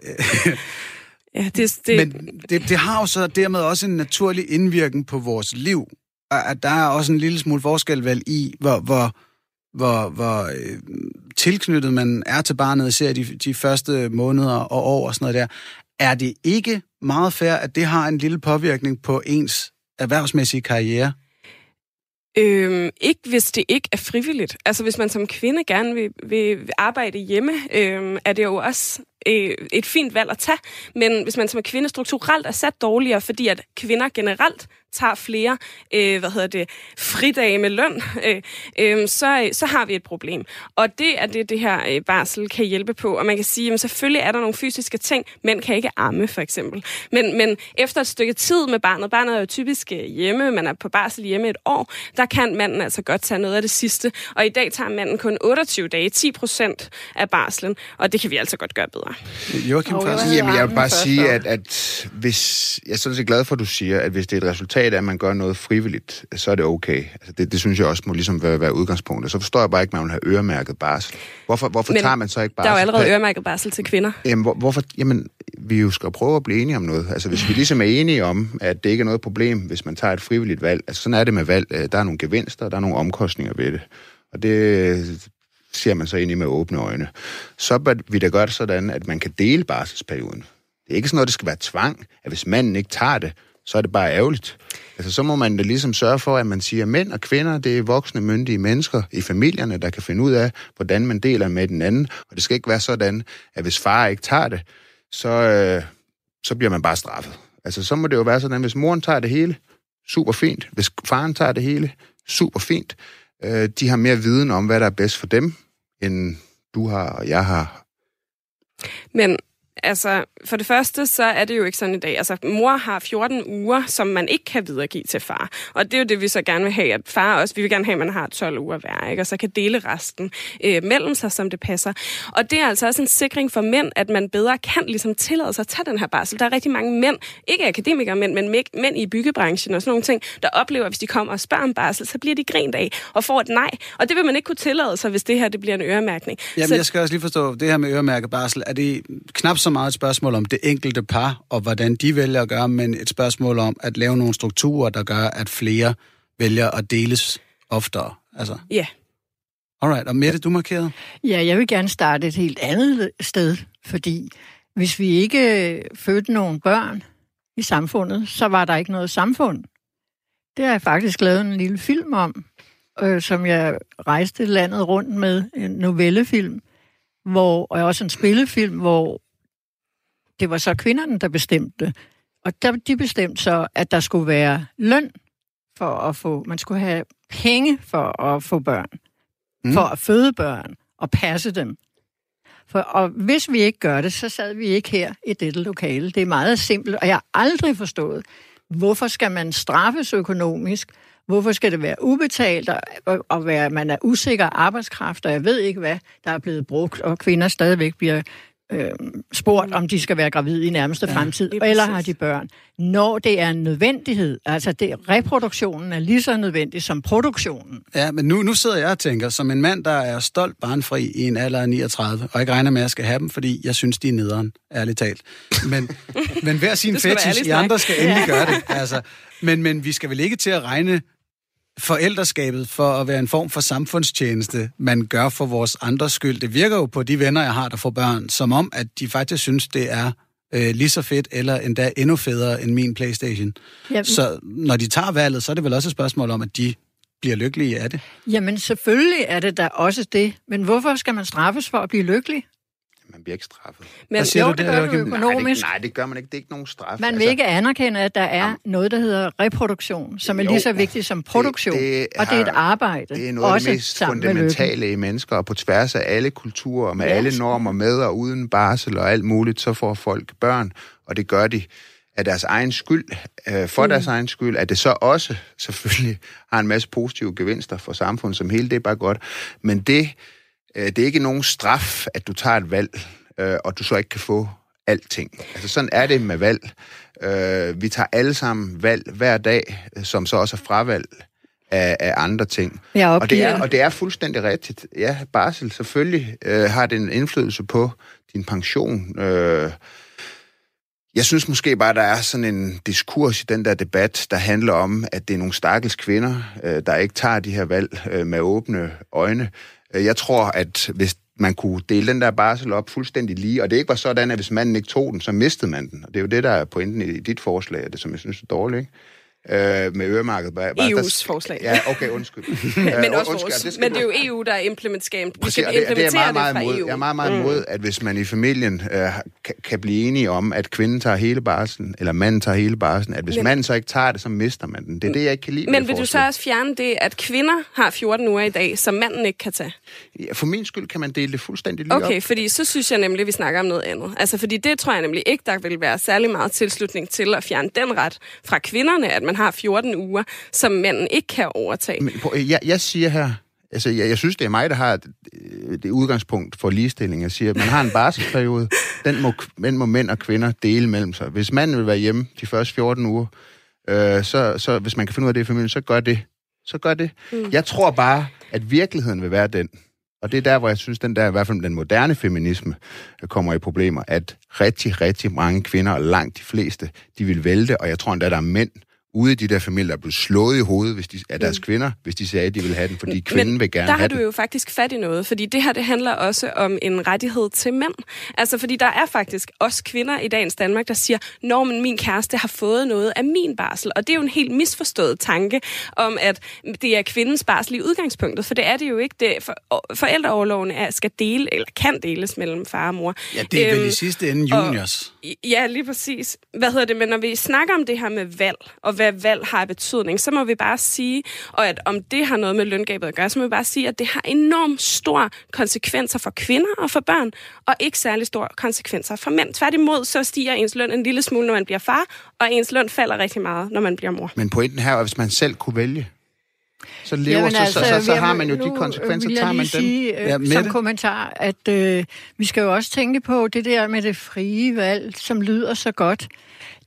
ja, det, det... Men det, det har jo så dermed også en naturlig indvirkning på vores liv, at der er også en lille smule forskel vel i, hvor, hvor, hvor, hvor øh, tilknyttet man er til barnet, især de, de første måneder og år og sådan noget der. Er det ikke meget fair, at det har en lille påvirkning på ens erhvervsmæssige karriere? Øhm, ikke hvis det ikke er frivilligt. Altså hvis man som kvinde gerne vil, vil arbejde hjemme, øhm, er det jo også øh, et fint valg at tage. Men hvis man som kvinde strukturelt er sat dårligere, fordi at kvinder generelt tager flere øh, hvad hedder det, fridage med løn, øh, øh, så, så har vi et problem. Og det er det, det her øh, barsel kan hjælpe på. Og man kan sige, at selvfølgelig er der nogle fysiske ting. Mænd kan ikke amme, for eksempel. Men, men efter et stykke tid med barnet, barnet er jo typisk øh, hjemme, man er på barsel hjemme et år, der kan manden altså godt tage noget af det sidste. Og i dag tager manden kun 28 dage, 10 procent af barslen, og det kan vi altså godt gøre bedre. Joachim, Og først. Jamen, jeg vil bare sige, at, at hvis, jeg er sådan set glad for, at du siger, at hvis det er et resultat af, at man gør noget frivilligt, så er det okay. Altså, det, det synes jeg også må ligesom være, være udgangspunktet. Så forstår jeg bare ikke, at man vil have øremærket barsel. Hvorfor, hvorfor Men tager man så ikke barsel? Der er jo allerede øremærket barsel til kvinder. Jamen, hvor, hvorfor? Jamen, vi jo skal prøve at blive enige om noget. Altså, hvis vi ligesom er enige om, at det ikke er noget problem, hvis man tager et frivilligt valg. Altså, sådan er det med valg. Øh, Der er nogle gevinster, der er nogle omkostninger ved det. Og det ser man så ind i med åbne øjne. Så bør vi da gøre det sådan, at man kan dele barselsperioden. Det er ikke sådan noget, det skal være tvang, at hvis manden ikke tager det, så er det bare ærgerligt. Altså, så må man da ligesom sørge for, at man siger, at mænd og kvinder, det er voksne, myndige mennesker i familierne, der kan finde ud af, hvordan man deler med den anden. Og det skal ikke være sådan, at hvis far ikke tager det, så, øh, så bliver man bare straffet. Altså, så må det jo være sådan, at hvis moren tager det hele, super fint. Hvis faren tager det hele, super fint. Øh, de har mere viden om, hvad der er bedst for dem, end du har og jeg har. Men altså, for det første, så er det jo ikke sådan i dag. Altså, mor har 14 uger, som man ikke kan videregive til far. Og det er jo det, vi så gerne vil have, at far også, vi vil gerne have, at man har 12 uger hver, ikke? og så kan dele resten øh, mellem sig, som det passer. Og det er altså også en sikring for mænd, at man bedre kan ligesom tillade sig at tage den her barsel. Der er rigtig mange mænd, ikke akademikere mænd, men mæ- mænd i byggebranchen og sådan nogle ting, der oplever, at hvis de kommer og spørger om barsel, så bliver de grint af og får et nej. Og det vil man ikke kunne tillade sig, hvis det her det bliver en øremærkning. Jamen, så, jeg skal også lige forstå, det her med øremærket barsel, er det knap så meget et spørgsmål om det enkelte par, og hvordan de vælger at gøre, men et spørgsmål om at lave nogle strukturer, der gør, at flere vælger at deles oftere. Altså, ja. alright. Og Mette, du markerede? Ja, jeg vil gerne starte et helt andet sted, fordi hvis vi ikke fødte nogle børn i samfundet, så var der ikke noget samfund. Det har jeg faktisk lavet en lille film om, øh, som jeg rejste landet rundt med, en novellefilm, hvor, og også en spillefilm, hvor det var så kvinderne, der bestemte. Og der, de bestemte så, at der skulle være løn for at få, man skulle have penge for at få børn Mm. for at føde børn og passe dem. For, og hvis vi ikke gør det, så sad vi ikke her i dette lokale. Det er meget simpelt, og jeg har aldrig forstået, hvorfor skal man straffes økonomisk? Hvorfor skal det være ubetalt og, og, og være, man er usikker arbejdskraft, og jeg ved ikke hvad, der er blevet brugt, og kvinder stadigvæk bliver øh, spurgt, om de skal være gravide i nærmeste ja, fremtid, eller har de børn. Når det er en nødvendighed, altså det, reproduktionen er lige så nødvendig som produktionen. Ja, men nu, nu sidder jeg og tænker, som en mand, der er stolt barnfri i en alder af 39, og ikke regner med, at jeg skal have dem, fordi jeg synes, de er nederen, ærligt talt. Men, men hver sin fetish, I andre skal endelig gøre det. Altså, men, men vi skal vel ikke til at regne forældreskabet for at være en form for samfundstjeneste, man gør for vores andres skyld. Det virker jo på de venner, jeg har, der får børn, som om, at de faktisk synes, det er øh, lige så fedt, eller endda endnu federe end min Playstation. Jamen, Så når de tager valget, så er det vel også et spørgsmål om, at de bliver lykkelige af det. jamen selvfølgelig er det da også det. Men hvorfor skal man straffes for at blive lykkelig? Man bliver ikke straffet. Men Hvad siger jo, du det der, gør du økonomisk. Nej det, nej, det gør man ikke. Det er ikke nogen straf. Man vil ikke anerkende, at der er noget, der hedder reproduktion, som er Jo, lige så vigtigt som produktion. det og det er et arbejde. Det er noget af det mest fundamentale i mennesker, og på tværs af alle kulturer, med Ja, alle normer med og uden barsel og alt muligt, så får folk børn, og det gør de af deres egen skyld, øh, for mm. deres egen skyld, at det så også selvfølgelig har en masse positive gevinster for samfundet som hele, det er bare godt. Men det, det er ikke nogen straf, at du tager et valg, øh, og du så ikke kan få alting. Altså sådan er det med valg. Øh, vi tager alle sammen valg hver dag, øh, som så også er fravalg af, af andre ting. Jeg Og det, er, og det er fuldstændig rigtigt. Ja, barsel selvfølgelig øh, har det en indflydelse på din pension. Øh, jeg synes måske bare, der er sådan en diskurs i den der debat, der handler om, at det er nogle stakkels kvinder, øh, der ikke tager de her valg øh, med åbne øjne. Øh, jeg tror, at hvis man kunne dele den der barsel op fuldstændig lige, og det ikke var sådan, at hvis manden ikke tog den, så mistede man den. Og det er jo det, der er pointen i dit forslag, og det som jeg synes er dårligt, ikke? Øh, med øremarkedet. Bare, bare- EU's der- forslag. Ja, okay, undskyld. men Øh, også undskyld, vores. det skal Men det er jo EU, der implementerer, vi Præcis, skal og det, det er implementere jeg meget, det meget fra imod. EU. Jeg er meget, meget imod, at hvis man i familien øh, kan, kan blive enige om, at kvinden tager hele barselen, eller manden tager hele barselen, at hvis Men- manden så ikke tager det, så mister man den. Det er det, jeg ikke kan lide Men vil du så forslag. også fjerne det, at kvinder har 14 uger i dag, som manden ikke kan tage? Ja, For min skyld kan man dele det fuldstændig lige Okay, op. fordi så synes jeg nemlig, at vi snakker om noget andet. Altså, fordi det tror jeg nemlig ikke, der vil være særlig meget tilslutning til at fjerne den ret fra kvinderne, at man har 14 uger, som manden ikke kan overtage. Men jeg, jeg siger her, altså jeg, jeg synes, det er mig, der har det, det udgangspunkt for ligestilling. Jeg siger, at man har en barselsperiode, den må, den må mænd og kvinder dele mellem sig. Hvis manden vil være hjemme de første 14 uger, øh, så, så hvis man kan finde ud af det i familien, så gør det. Så gør det. Mm. Jeg tror bare, at virkeligheden vil være den, og det er der, hvor jeg synes, den der, i hvert fald den moderne feminisme, øh, kommer i problemer, at rigtig, rigtig mange kvinder, og langt de fleste, de vil vælte, og jeg tror endda, der er mænd ude i de der familier, der er blevet slået i hovedet hvis de, af deres mm. kvinder, hvis de sagde, at de vil have den, fordi kvinden Men vil gerne der have har du den. jo faktisk fat i noget, fordi det her det handler også om en rettighed til mænd. Altså fordi der er faktisk også kvinder i dagens Danmark, der siger, når men min kæreste har fået noget af min barsel. Og det er jo en helt misforstået tanke om, at det er kvindens barsel i udgangspunktet, for det er det jo ikke. Det, for, forældreoverloven er, skal dele, eller kan deles mellem far og mor. Ja, det er vel Øhm, i sidste ende og- juniors. Ja, lige præcis. Hvad hedder det? Men når vi snakker om det her med valg, og hvad valg har af betydning, så må vi bare sige, og at om det har noget med løngabet at gøre, så må vi bare sige, at det har enormt store konsekvenser for kvinder og for børn, og ikke særlig store konsekvenser for mænd. Tværtimod så stiger ens løn en lille smule, når man bliver far, og ens løn falder rigtig meget, når man bliver mor. Men pointen her er, at hvis man selv kunne vælge, så lever, Jamen, så, så, så, så, jeg har man jo nu, de konsekvenser, vil jeg tager man lige dem. Sige, øh, Ja, som kommentar, at øh, vi skal jo også tænke på det der med det frie valg, som lyder så godt.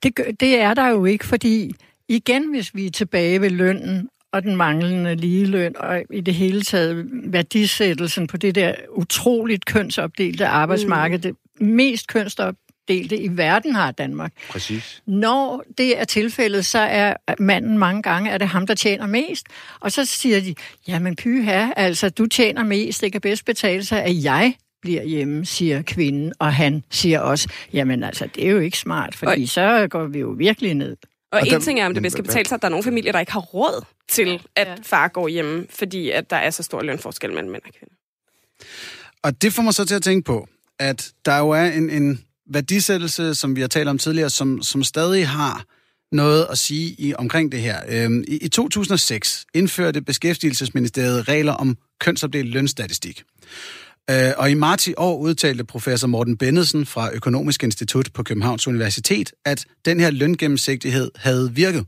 Det, det er der jo ikke, fordi igen, hvis vi er tilbage ved lønnen og den manglende ligeløn, og i det hele taget værdisættelsen på det der utroligt kønsopdelte arbejdsmarked, det mest kønsopdelte i verden har Danmark. Præcis. Når det er tilfældet, så er manden mange gange, er det ham, der tjener mest. Og så siger de, jamen pyha, altså du tjener mest, det kan bedst betale sig, at jeg bliver hjemme, siger kvinden. Og han siger også, jamen altså, det er jo ikke smart, fordi Og- så går vi jo virkelig ned. Og, Og en der- ting er, om det bedst skal betale sig, at der er nogle familier, der ikke har råd til, at Ja. far går hjemme, fordi at der er så stor lønforskel mellem mænd og kvinder. Og det får mig så til at tænke på, at der jo er en, en værdisættelse, som vi har talt om tidligere, som, som stadig har noget at sige i, omkring det her. Øhm, i, I 2006 indførte Beskæftigelsesministeriet regler om kønsopdelt lønstatistik. Øh, og i marts i år udtalte professor Morten Bennedsen fra Økonomisk Institut på Københavns Universitet, at den her løngennemsigtighed havde virket.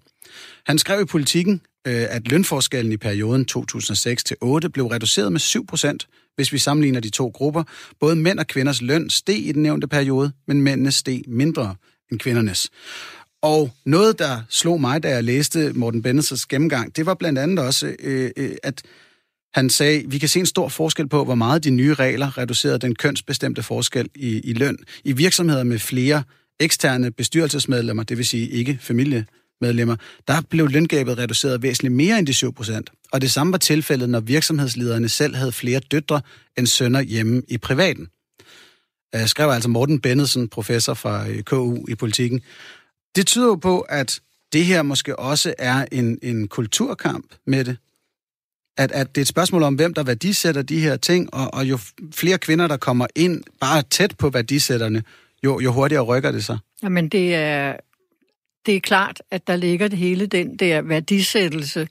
Han skrev i politikken, øh, at lønforskellen i perioden 2006-2008 blev reduceret med 7%, hvis vi sammenligner de to grupper. Både mænd og kvinders løn steg i den nævnte periode, men mændenes steg mindre end kvindernes. Og noget, der slog mig, da jeg læste Morten Bennetsens gennemgang, det var blandt andet også, øh, øh, at han sagde, vi kan se en stor forskel på, hvor meget de nye regler reducerede den kønsbestemte forskel i, i løn. I virksomheder med flere eksterne bestyrelsesmedlemmer, det vil sige ikke familiemedlemmer, der blev løngabet reduceret væsentligt mere end de 7 procent. Og det samme var tilfældet, når virksomhedslederne selv havde flere døtre end sønner hjemme i privaten. Øh, Jeg skrev altså Morten Bennedsen, professor fra øh, KU i politikken. Det tyder jo på, at det her måske også er en, en kulturkamp med det. At, at det er et spørgsmål om, hvem der værdisætter de her ting, og, og jo flere kvinder, der kommer ind bare tæt på værdisætterne, jo, jo hurtigere rykker det sig. Jamen, det er, det er klart, at der ligger det hele den der værdisættelse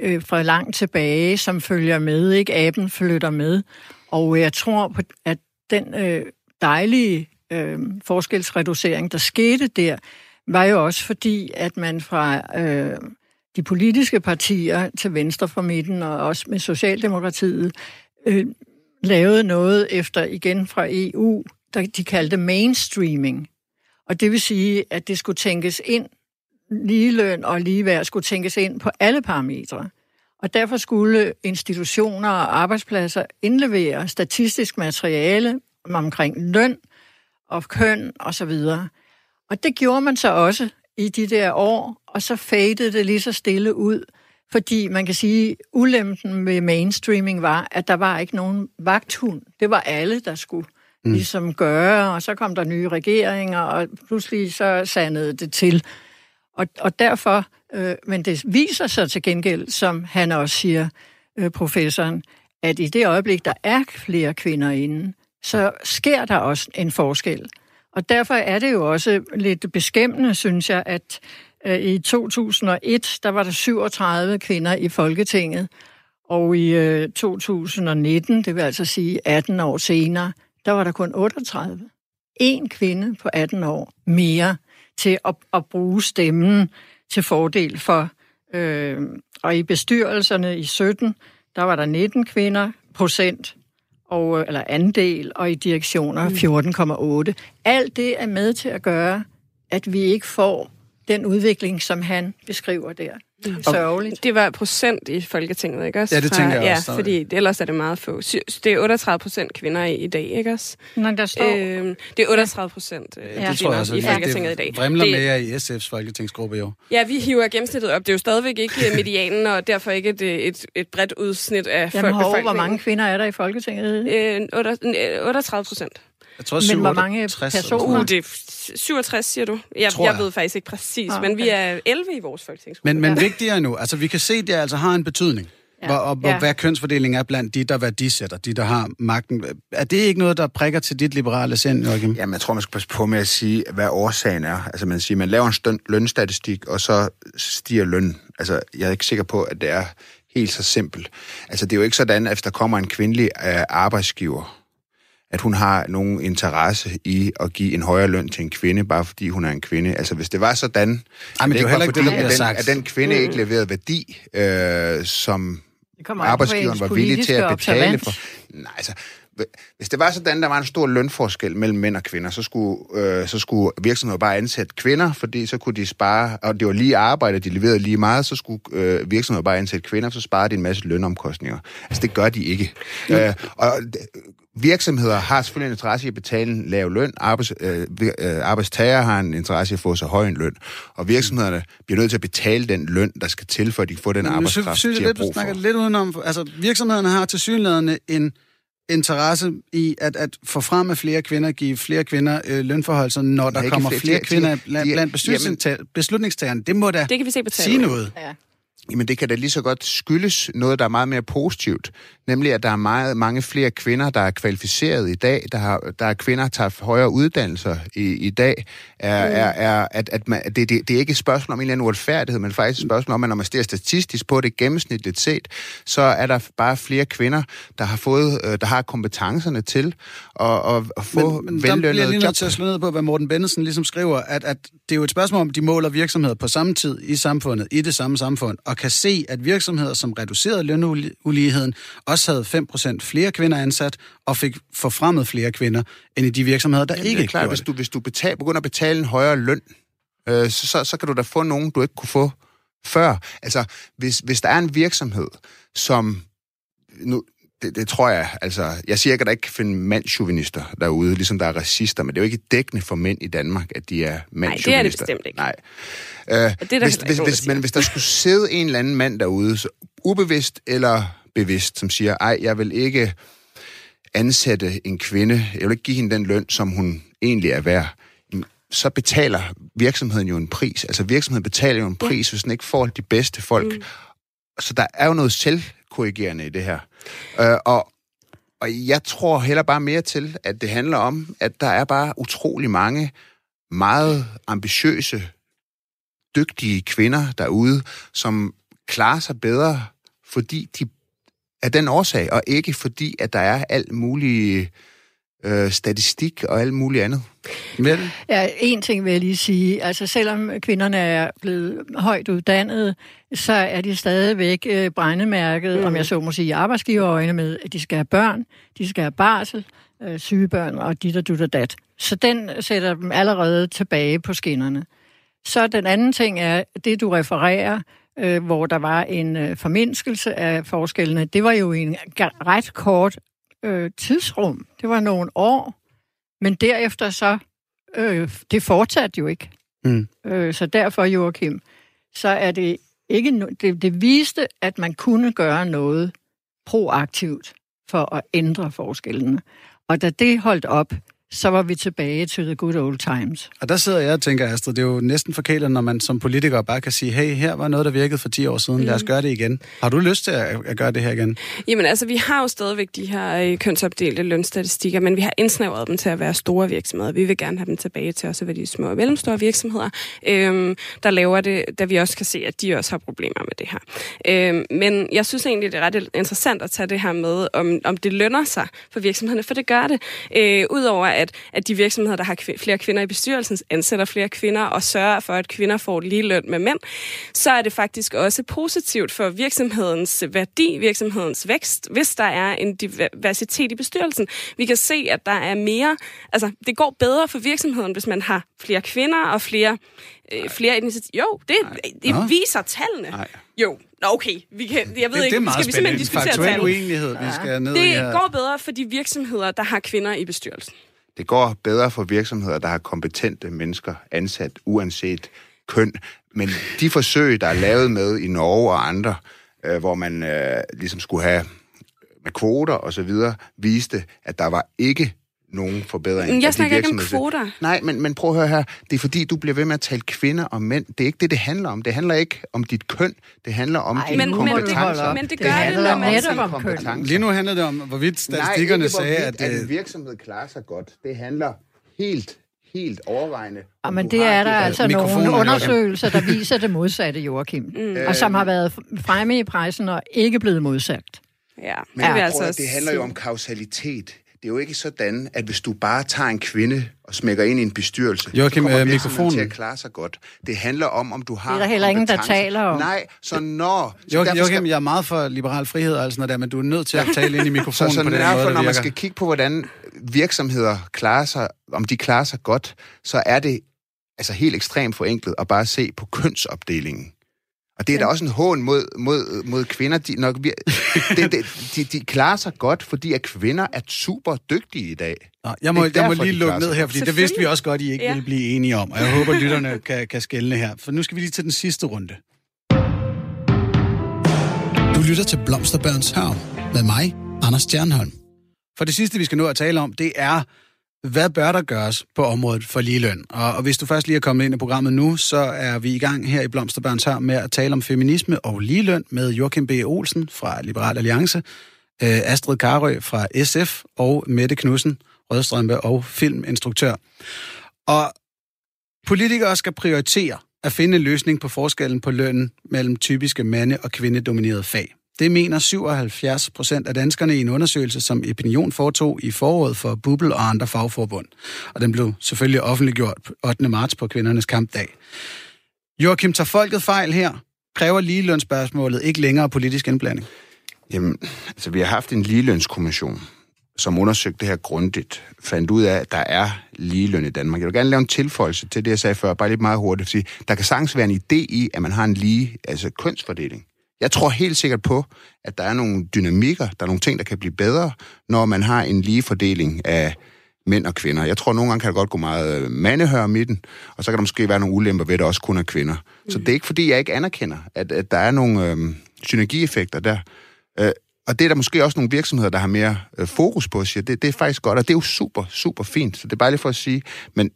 øh, fra langt tilbage, som følger med, ikke? Aben flytter med. Og jeg tror, på, at den øh, dejlige øh, forskelsreducering, der skete der, var jo også fordi, at man fra øh, de politiske partier til venstre for midten, og også med Socialdemokratiet, øh, lavede noget efter igen fra EU, der de kaldte mainstreaming. Og det vil sige, at det skulle tænkes ind, ligeløn og ligeværd skulle tænkes ind på alle parametre. Og derfor skulle institutioner og arbejdspladser indlevere statistisk materiale omkring løn og køn og så videre. Og det gjorde man så også i de der år, og så fadede det lige så stille ud, fordi man kan sige, ulempen med mainstreaming var, at der var ikke nogen vagthund. Det var alle, der skulle mm. ligesom gøre, og så kom der nye regeringer, og pludselig så sandede det til. Og, og derfor, øh, men det viser sig til gengæld, som han også siger, øh, professoren, at i det øjeblik, der er flere kvinder inde, så sker der også en forskel. Og derfor er det jo også lidt beskæmmende, synes jeg, at i 2001, der var der 37 kvinder i Folketinget, og i øh, 2019, det vil altså sige 18 år senere, der var der kun 38. En kvinde på 18 år mere til at, at bruge stemmen til fordel for. Øh, og i bestyrelserne i 17, der var der 19 kvinder procent, og, eller andel, og i direktioner 14,8. Mm. Alt det er med til at gøre, at vi ikke får den udvikling, som han beskriver der. Det er sørgeligt. Det var procent i Folketinget, ikke også? Ja, det tænker jeg også. Ja, fordi ellers er det meget få. Det er 38 procent kvinder i, i dag, ikke også? Nå, der står... Øhm, det er 38 procent øh, ja. det tror jeg også, i Folketinget det i dag. Vrimler det mere i SF's folketingsgruppe jo. Ja, vi hiver gennemsnittet op. Det er jo stadigvæk ikke øh, medianen, og derfor ikke et, et, et bredt udsnit af Jamen, befolkningen. hvor mange kvinder er der i Folketinget? Øh, 38 procent. Jeg tror, men hvor mange personer? Uh, det er 67, siger du? Jeg, jeg. jeg ved faktisk ikke præcis, okay. men vi er 11 i vores folketingsgruppe. Men, men ja. vigtigere nu, altså vi kan se, at det altså har en betydning. Ja. Hvor, og, ja. hvad kønsfordelingen er blandt de, der værdisætter, de, der har magten. Er det ikke noget, der prikker til dit liberale sind, Joachim? Jamen, jeg tror, man skal passe på med at sige, hvad årsagen er. Altså, man siger, man laver en støn, lønstatistik, og så stiger løn. Altså, jeg er ikke sikker på, at det er helt så simpelt. Altså, det er jo ikke sådan, at hvis der kommer en kvindelig øh, arbejdsgiver, at hun har nogen interesse i at give en højere løn til en kvinde, bare fordi hun er en kvinde. Altså, hvis det var sådan, Ej, men det er heller ikke fordi, det, at, den, at den kvinde mm. ikke leverede værdi, øh, som arbejdsgiveren var villig til at betale for. Nej, altså, hvis det var sådan, der var en stor lønforskel mellem mænd og kvinder, så skulle, øh, så skulle virksomheder bare ansætte kvinder, fordi så kunne de spare, og det var lige arbejde, de leverede lige meget, så skulle øh, virksomheder bare ansætte kvinder, så sparede de en masse lønomkostninger. Altså, det gør de ikke. Mm. Øh, og virksomheder har selvfølgelig en interesse i at betale en lav løn. Arbejds, øh, øh, arbejdstager har en interesse i at få så høj en løn. Og virksomhederne bliver nødt til at betale den løn, der skal til, for at de får den arbejdskraft, synes, de har brug for. snakker lidt udenom. Altså, virksomhederne har til synlædende en interesse i at, at få frem af flere kvinder, give flere kvinder øh, lønforhold, når der kommer flere, flere kvinder de, blandt, blandt beslutningstagerne. Det må da det kan vi se på sige noget. Ja. Jamen det kan da lige så godt skyldes noget, der er meget mere positivt. Nemlig, at der er meget, mange flere kvinder, der er kvalificeret i dag. Der, har, der er kvinder, der tager højere uddannelser i, i dag. Er, mm. er, er, at, at man, det, det, det er ikke et spørgsmål om en eller anden uretfærdighed, men faktisk et spørgsmål om, at når man ser statistisk på det gennemsnitligt set, så er der bare flere kvinder, der har fået, øh, der har kompetencerne til at, at, at få men, men vellønnet job. bliver lige nødt til at slå ned på, hvad Morten Bennesen ligesom skriver, at, at det er jo et spørgsmål om, de måler virksomheder på samme tid i samfundet, i det samme samfund, og kan se, at virksomheder, som reducerede lønuligheden, også havde 5% flere kvinder ansat, og fik forfremmet flere kvinder, end i de virksomheder, der Jamen, ikke det er klart, hvis du, hvis du betal, begynder at betale en højere løn, øh, så, så, så kan du da få nogen, du ikke kunne få før. Altså, hvis, hvis der er en virksomhed, som... Nu, det, det tror jeg, altså, jeg siger ikke, at der ikke kan finde mandsjuvenister derude, ligesom der er racister, men det er jo ikke dækkende for mænd i Danmark, at de er mandsjuvenister. Nej, det er det bestemt ikke. Nej. Øh, det er hvis, hvis, hvis, men hvis der skulle sidde en eller anden mand derude, så ubevidst eller bevidst, som siger, ej, jeg vil ikke ansætte en kvinde, jeg vil ikke give hende den løn, som hun egentlig er værd, så betaler virksomheden jo en pris. Altså virksomheden betaler jo en pris, ja. hvis den ikke får de bedste folk. Mm. Så der er jo noget selvkorrigerende i det her. Øh, og, og jeg tror heller bare mere til, at det handler om, at der er bare utrolig mange meget ambitiøse, dygtige kvinder derude, som klarer sig bedre, fordi de er den årsag, og ikke fordi, at der er alt muligt øh, statistik og alt muligt andet. Men... Ja, en ting vil jeg lige sige. Altså, selvom kvinderne er blevet højt uddannede, så er de stadigvæk øh, brændemærket, mm. om jeg så må sige, arbejdsgiverøjne med, at de skal have børn, de skal have barsel, øh, sygebørn og dit og dut og dat. Så den sætter dem allerede tilbage på skinnerne. Så den anden ting er, det du refererer, øh, hvor der var en øh, formindskelse af forskellene, det var jo en ret kort øh, tidsrum. Det var nogle år. Men derefter så, øh, det fortsatte jo ikke. Mm. Øh, så derfor, Joachim, så er det ikke, no- det, det viste, at man kunne gøre noget proaktivt for at ændre forskellene. Og da det holdt op, så var vi tilbage til the good old times. Og der sidder jeg og tænker, Astrid, det er jo næsten forkert, når man som politiker bare kan sige, hey, her var noget, der virkede for 10 år siden, lad os mm. gøre det igen. Har du lyst til at, at gøre det her igen? Jamen altså, vi har jo stadigvæk de her øh, kønsopdelte lønstatistikker, men vi har indsnævret dem til at være store virksomheder. Vi vil gerne have dem tilbage til også at være de små og mellemstore virksomheder, øhm, der laver det, da vi også kan se, at de også har problemer med det her. Øhm, men jeg synes egentlig, det er ret interessant at tage det her med, om, om det lønner sig for virksomhederne, for det gør det. Øh, Udover at, at de virksomheder, der har kv- flere kvinder i bestyrelsen, ansætter flere kvinder og sørger for, at kvinder får lige løn med mænd, så er det faktisk også positivt for virksomhedens værdi, virksomhedens vækst, hvis der er en diversitet i bestyrelsen. Vi kan se, at der er mere, altså det går bedre for virksomheden, hvis man har flere kvinder og flere øh, flere etniciteter. Jo, det, det viser tallene. Nej. Jo, Nå, okay. Vi kan, jeg ved det, ikke, det er skal vi simpelthen diskutere tal? uenighed, ja. vi skal ned Det i her. går bedre for de virksomheder, der har kvinder i bestyrelsen. Det går bedre for virksomheder, der har kompetente mennesker ansat, uanset køn. Men de forsøg, der er lavet med i Norge og andre, øh, hvor man øh, ligesom skulle have med kvoter og så videre, viste, at der var ikke nogen forbedring. Jeg snakker ikke om kvoter. Nej, men, men prøv at høre her. Det er fordi, du bliver ved med at tale kvinder og mænd. Det er ikke det, det handler om. Det handler ikke om dit køn. Det handler om Ej, dine men, kompetencer. Men det, men det gør det, det når man... om køn. Lige nu handler det om, hvorvidt statistikkerne Nej, sagde, at... at en virksomhed klarer sig godt. Det handler helt helt overvejende. Ja, men det er der altså nogle undersøgelser, der viser det modsatte, Joachim. Mm. Og som har været fremme i pressen og ikke blevet modsat. Ja, men ja. Altså det handler jo om kausalitet. Det er jo ikke sådan, at hvis du bare tager en kvinde og smækker ind i en bestyrelse, Joachim, så kommer øh, mikrofonen til at klare sig godt. Det handler om, om du har Det er der heller ingen, der taler om. Nej, så når... Så Joachim, skal... jeg er meget for liberal frihed og sådan der, men du er nødt til at tale ind i mikrofonen så, så på den måde, når man skal kigge på, hvordan virksomheder klarer sig, om de klarer sig godt, så er det altså helt ekstremt forenklet at bare se på kønsopdelingen. Og det er ja. da også en hån mod, mod, mod kvinder. De, nok, de, de, de, de klarer sig godt, fordi at kvinder er super dygtige i dag. Nå, jeg må, derfor, jeg må lige lukke ned her, fordi det vidste vi også godt, I ikke ja. ville blive enige om. Og jeg håber, lytterne kan, kan skælne her. For nu skal vi lige til den sidste runde. Du lytter til Blomsterbørns Hørm med mig, Anders Stjernholm. For det sidste, vi skal nå at tale om, det er hvad bør der gøres på området for ligeløn? Og, og hvis du først lige er kommet ind i programmet nu, så er vi i gang her i Blomsterbørns her med at tale om feminisme og ligeløn med Joachim B. Olsen fra Liberal Alliance, øh, Astrid Karø fra SF og Mette Knudsen, Rødstrømpe og filminstruktør. Og politikere skal prioritere at finde en løsning på forskellen på lønnen mellem typiske mande- og kvindedominerede fag. Det mener 77 procent af danskerne i en undersøgelse, som Opinion foretog i foråret for Bubble og andre fagforbund. Og den blev selvfølgelig offentliggjort 8. marts på kvindernes kampdag. Joachim, tager folket fejl her? Kræver ligelønsspørgsmålet ikke længere politisk indblanding? Jamen, altså vi har haft en ligelønskommission, som undersøgte det her grundigt, fandt ud af, at der er ligeløn i Danmark. Jeg vil gerne lave en tilføjelse til det, jeg sagde før, bare lidt meget hurtigt, fordi der kan sagtens være en idé i, at man har en lige altså kønsfordeling. Jeg tror helt sikkert på, at der er nogle dynamikker, der er nogle ting, der kan blive bedre, når man har en lige fordeling af mænd og kvinder. Jeg tror, nogle gange kan det godt gå meget øh, mandehør i midten, og så kan der måske være nogle ulemper ved, at det også kun er kvinder. Mm. Så det er ikke, fordi jeg ikke anerkender, at, at der er nogle øh, synergieffekter der. Øh, og det er der måske også nogle virksomheder, der har mere øh, fokus på, siger, det, det er faktisk godt, og det er jo super, super fint. Så det er bare lige for at sige, men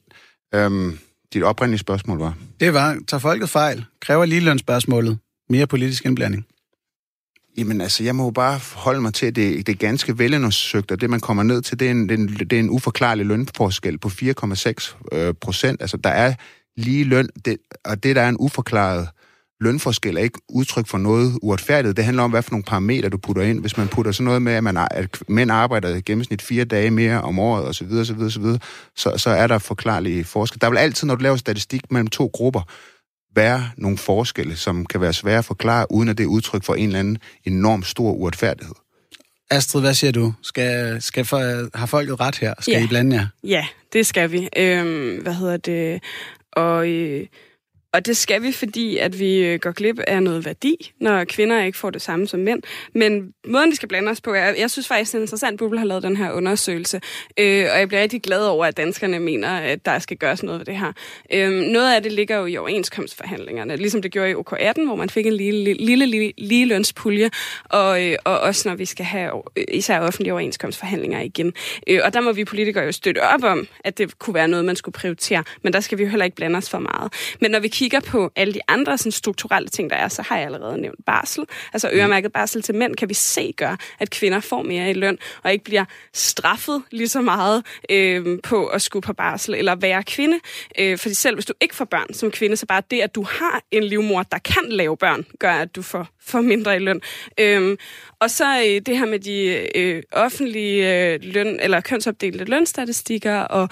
øhm, dit oprindelige spørgsmål var? Det var, tager folket fejl? Kræver ligelønsspørgsmålet mere politisk indblanding? Jamen altså, jeg må jo bare holde mig til, at det, det er ganske velundersøgt, og det man kommer ned til, det er en, det er en, det er en uforklarlig lønforskel på 4,6 øh, procent. Altså, der er lige løn, det, og det, der er en uforklaret lønforskel, er ikke udtryk for noget uretfærdigt. Det handler om, hvad for nogle parametre, du putter ind. Hvis man putter sådan noget med, at, man, at mænd arbejder i gennemsnit fire dage mere om året, osv., osv., osv., så, så er der forklarlige forskel. Der vil altid, når du laver statistik mellem to grupper, være nogle forskelle, som kan være svære at forklare, uden at det er udtryk for en eller anden enorm stor uretfærdighed. Astrid, hvad siger du? Skal, skal for, har folket ret her? Skal Ja. I blande jer? Ja, det skal vi. Øhm, hvad hedder det? Og, øh, og det skal vi, fordi at vi øh, går glip af noget værdi, når kvinder ikke får det samme som mænd. Men måden, vi skal blande os på, er, jeg synes faktisk, det er interessant, at Bubble har lavet den her undersøgelse. Øh, og jeg bliver rigtig glad over, at danskerne mener, at der skal gøres noget ved det her. Øh, noget af det ligger jo i overenskomstforhandlingerne, ligesom det gjorde i OK18, hvor man fik en lille, lille, lille, lille lønspulje, og, øh, og også når vi skal have øh, især offentlige overenskomstforhandlinger igen. Øh, og der må vi politikere jo støtte op om, at det kunne være noget, man skulle prioritere, men der skal vi jo heller ikke blande os for meget. Men når vi kigger på alle de andre sådan, strukturelle ting, der er, så har jeg allerede nævnt barsel. Altså øremærket barsel til mænd kan vi se gør, at kvinder får mere i løn, og ikke bliver straffet lige så meget øh, på at skulle på barsel eller være kvinde. Øh, fordi selv hvis du ikke får børn som kvinde, så bare det, at du har en livmor, der kan lave børn, gør, at du får, får mindre i løn. Øh, og så øh, det her med de øh, offentlige øh, løn, eller kønsopdelte lønstatistikker, og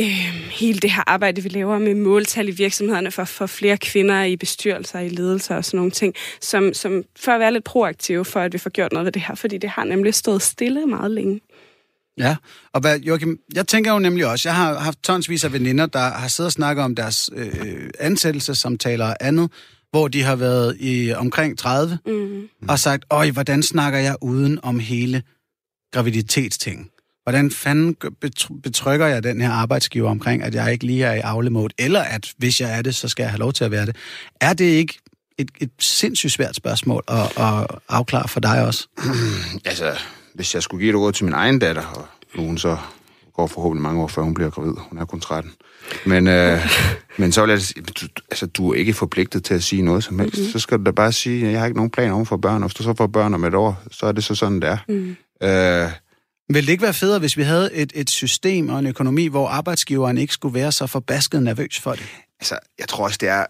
øh, hele det her arbejde, vi laver med måltal i virksomhederne for, for flere kvinder i bestyrelser, i ledelser og sådan nogle ting, som, som for at være lidt proaktive, for at vi får gjort noget ved det her, fordi det har nemlig stået stille meget længe. Ja, og hvad, Joachim, jeg tænker jo nemlig også, jeg har haft tonsvis af veninder, der har siddet og snakket om deres øh, ansættelsessamtaler og andet, hvor de har været i omkring 30, Mm. og sagt, øj, hvordan snakker jeg uden om hele graviditetsting? Hvordan fanden betrykker jeg den her arbejdsgiver omkring, at jeg ikke lige er i aflemode, eller at hvis jeg er det, så skal jeg have lov til at være det? Er det ikke et, et sindssygt svært spørgsmål at, at afklare for dig også? Altså, hvis jeg skulle give et råd til min egen datter, og nu hun så går forhåbentlig mange år, før hun bliver gravid. Hun er kun 13. Men, øh, men så vil jeg sige, du, altså, du er ikke forpligtet til at sige noget som helst. Mm-hmm. Så skal du da bare sige, at jeg har ikke nogen planer om for børn, og hvis du så får børn om et år, så er det så sådan, det er. Mm. Øh, Vil det ikke være federe, hvis vi havde et, et system og en økonomi, hvor arbejdsgiveren ikke skulle være så forbasket nervøs for det? altså, jeg tror også, det er...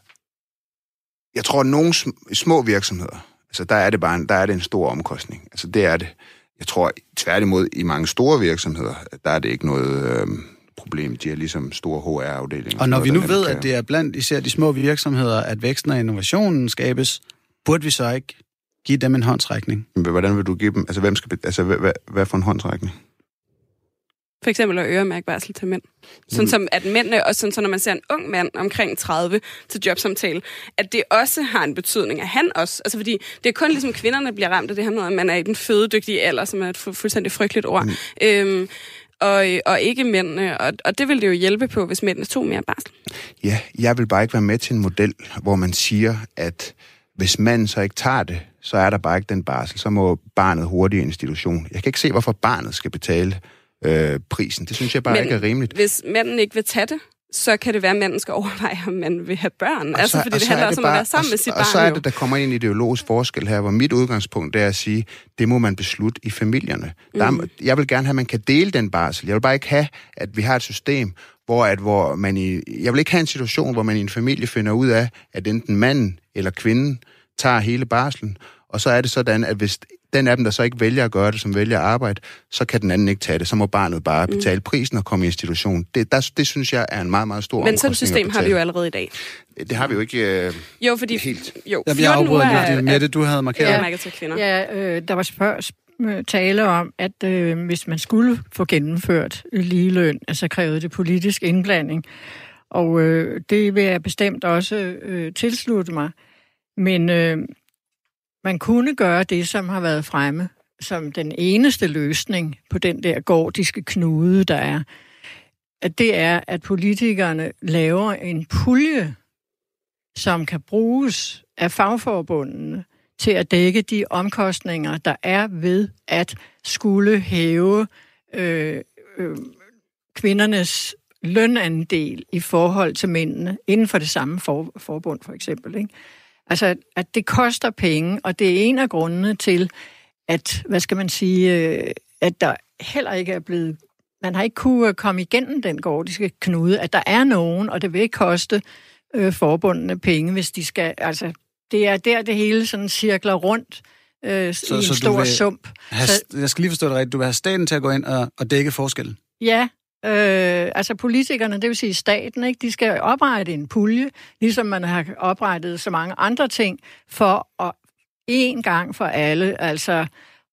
Jeg tror, at nogle sm- små virksomheder, altså der er det bare en, der er det en stor omkostning. Altså det er det. Jeg tror tværtimod, i mange store virksomheder, der er det ikke noget øh, problem. De har ligesom store HR-afdelinger. Og når vi nu ved, kan- at det er blandt især de små virksomheder, at væksten og innovationen skabes, burde vi så ikke give dem en håndsrækning? Men Hvordan vil du give dem? Altså, hvem skal, altså hvad, hvad, hvad for en håndsrækning? For eksempel at øremærke barsel til mænd. Sådan som at mændene, og sådan, så når man ser en ung mand omkring 30 til jobsamtale, at det også har en betydning, at han også, altså fordi det er kun ligesom kvinderne der bliver ramt af det her med, at man er i den fødedygtige alder, som er et fu- fuldstændig frygteligt ord, mm. øhm, og, og ikke mændene, og, og det vil det jo hjælpe på, hvis mændene tog mere barsel. Ja, jeg vil bare ikke være med til en model, hvor man siger, at hvis manden så ikke tager det, så er der bare ikke den barsel. Så må barnet hurtigt i institution. Jeg kan ikke se, hvorfor barnet skal betale øh, prisen. Det synes jeg bare Men ikke er rimeligt. Hvis manden ikke vil tage det, så kan det være, at manden skal overveje, om man vil have børn. Og altså, så- fordi og det handler er også om at være sammen og, med sit og, barn. Og så er jo. det, der kommer en ideologisk forskel her, hvor mit udgangspunkt er at sige, det må man beslutte i familierne. Der Mm. er, jeg vil gerne have, at man kan dele den barsel. Jeg vil bare ikke have, at vi har et system, hvor, at, hvor man i... Jeg vil ikke have en situation, hvor man i en familie finder ud af, at enten manden eller kvinden tager hele barselen, og så er det sådan, at hvis den af dem, der så ikke vælger at gøre det, som vælger at arbejde, så kan den anden ikke tage det. Så må barnet bare betale prisen og komme i institution. Det, der, det synes jeg er en meget, meget stor Mm. Men sådan et system har vi jo allerede i dag. Det har vi jo ikke... Øh, Jo, fordi Helt. jo, Jeg 14 bliver afbrudt uger lige, fordi Mette, du havde markeret. er Ja. til kvinder. Ja, øh, der var spørg, Øh, tale om, at øh, hvis man skulle få gennemført ligeløn, altså krævede det politisk indblanding. Og øh, det vil jeg bestemt også øh, tilslutte mig. Men øh, man kunne gøre det, som har været fremme, som den eneste løsning på den der gordiske knude, der er. At det er, at politikerne laver en pulje, som kan bruges af fagforbundene til at dække de omkostninger, der er ved at skulle hæve øh, øh, kvindernes lønandel i forhold til mændene inden for det samme for, forbund, for eksempel. Ikke? Altså, at det koster penge, og det er en af grundene til, at, hvad skal man sige, øh, at der heller ikke er blevet man har ikke kunne komme igennem den gordiske knude, at der er nogen, og det vil ikke koste øh, forbundene penge, hvis de skal, altså, det er der, det hele sådan cirkler rundt øh, så, i en så stor vil sump. Have, så, jeg skal lige forstå det rigtigt. Du vil have staten til at gå ind og, og dække forskellen? Ja, Øh, altså politikerne, det vil sige staten, ikke, de skal oprette en pulje, ligesom man har oprettet så mange andre ting, for at en gang for alle, altså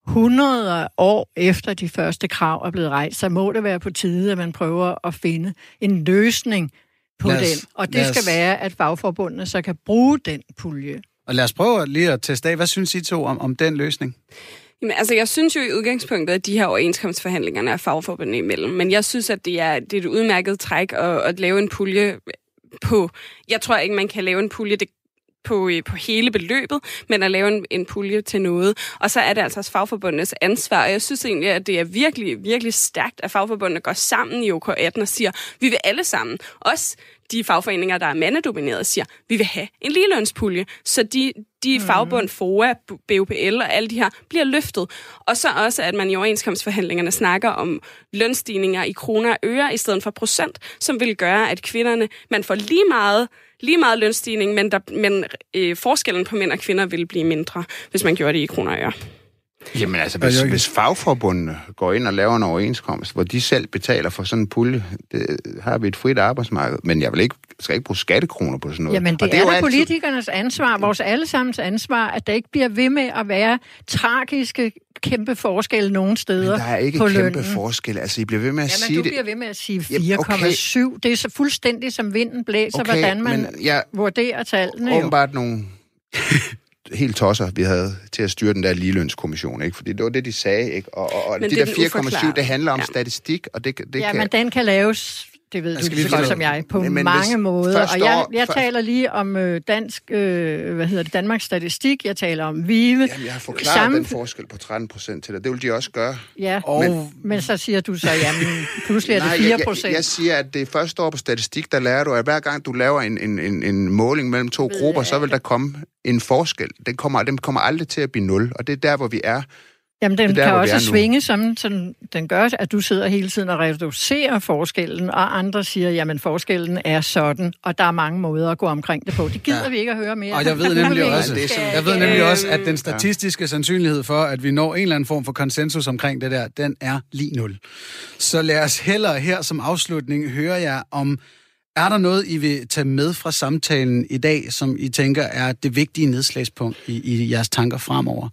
100 år efter de første krav er blevet rejst, så må det være på tide, at man prøver at finde en løsning på os, den. Og det skal være, at fagforbundene så kan bruge den pulje. Og lad os prøve lige at teste af. Hvad synes I to om, om den løsning? Jamen, altså, jeg synes jo i udgangspunktet, at de her overenskomstforhandlinger er fagforbundene imellem. Men jeg synes, at det er, det er et udmærket træk at, at lave en pulje på... Jeg tror ikke, man kan lave en pulje. Det på, øh, på hele beløbet, men at lave en, en pulje til noget. Og så er det altså fagforbundenes ansvar, og jeg synes egentlig, at det er virkelig, virkelig stærkt, at fagforbundene går sammen i OK18 og siger, vi vil alle sammen, også de fagforeninger, der er mandedomineret, siger, vi vil have en ligelønspulje, så de, de mm. fagbund, FOA, BUPL og alle de her, bliver løftet. Og så også, at man i overenskomstforhandlingerne snakker om lønstigninger i kroner og øre i stedet for procent, som vil gøre, at kvinderne, man får lige meget lige meget lønstigning, men, der, men øh, forskellen på mænd og kvinder vil blive mindre, hvis man gjorde det i kroner og øre. Jamen altså, hvis, hvis fagforbundene går ind og laver en overenskomst, hvor de selv betaler for sådan en pulje, det, har vi et frit arbejdsmarked. Men jeg vil ikke, skal ikke bruge skattekroner på sådan noget. Jamen det, og det er, er da altid... politikernes ansvar, vores allesammens ansvar, at der ikke bliver ved med at være tragiske kæmpe forskelle nogen steder Men der er ikke på kæmpe lønnen. forskel. Altså, I bliver ved med at Jamen, sige du det. bliver ved med at sige 4,7. Okay. Det er så fuldstændig som vinden blæser, okay, hvordan man jeg, vurderer tallene. Åbenbart nogle helt tosser, vi havde til at styre den der ligelønskommission, ikke? Fordi det var det, de sagde, ikke? Og, og, og de der 4,7, det handler om ja. statistik, og det, det ja, kan... men den kan laves det ved du lige så godt som jeg, på men, men mange måder. Og jeg, jeg taler lige om øh, dansk, øh, hvad hedder det, Danmarks Statistik, jeg taler om VIVE. Jamen, jeg har forklaret Samme... den forskel på 13 procent til dig. Det vil de også gøre. Ja, og... men, men så siger du så, jamen, pludselig er det 4 procent. Jeg, jeg, jeg siger, at det første år på statistik, der lærer du, at hver gang du laver en, en, en, en måling mellem to grupper, så vil der komme en forskel. Den kommer, den kommer aldrig til at blive nul, og det er der, hvor vi er. Jamen, den der, kan også svinge, som, som den gør, at du sidder hele tiden og reducerer forskellen, og andre siger, jamen, forskellen er sådan, og der er mange måder at gå omkring det på. Det gider ja. vi ikke at høre mere. Og jeg ved nemlig også, jeg ved nemlig også, at den statistiske sandsynlighed for, at vi når en eller anden form for konsensus omkring det der, den er lige nul. Så lad os hellere her som afslutning høre jer om, er der noget, I vil tage med fra samtalen i dag, som I tænker er det vigtige nedslagspunkt i, i jeres tanker fremover?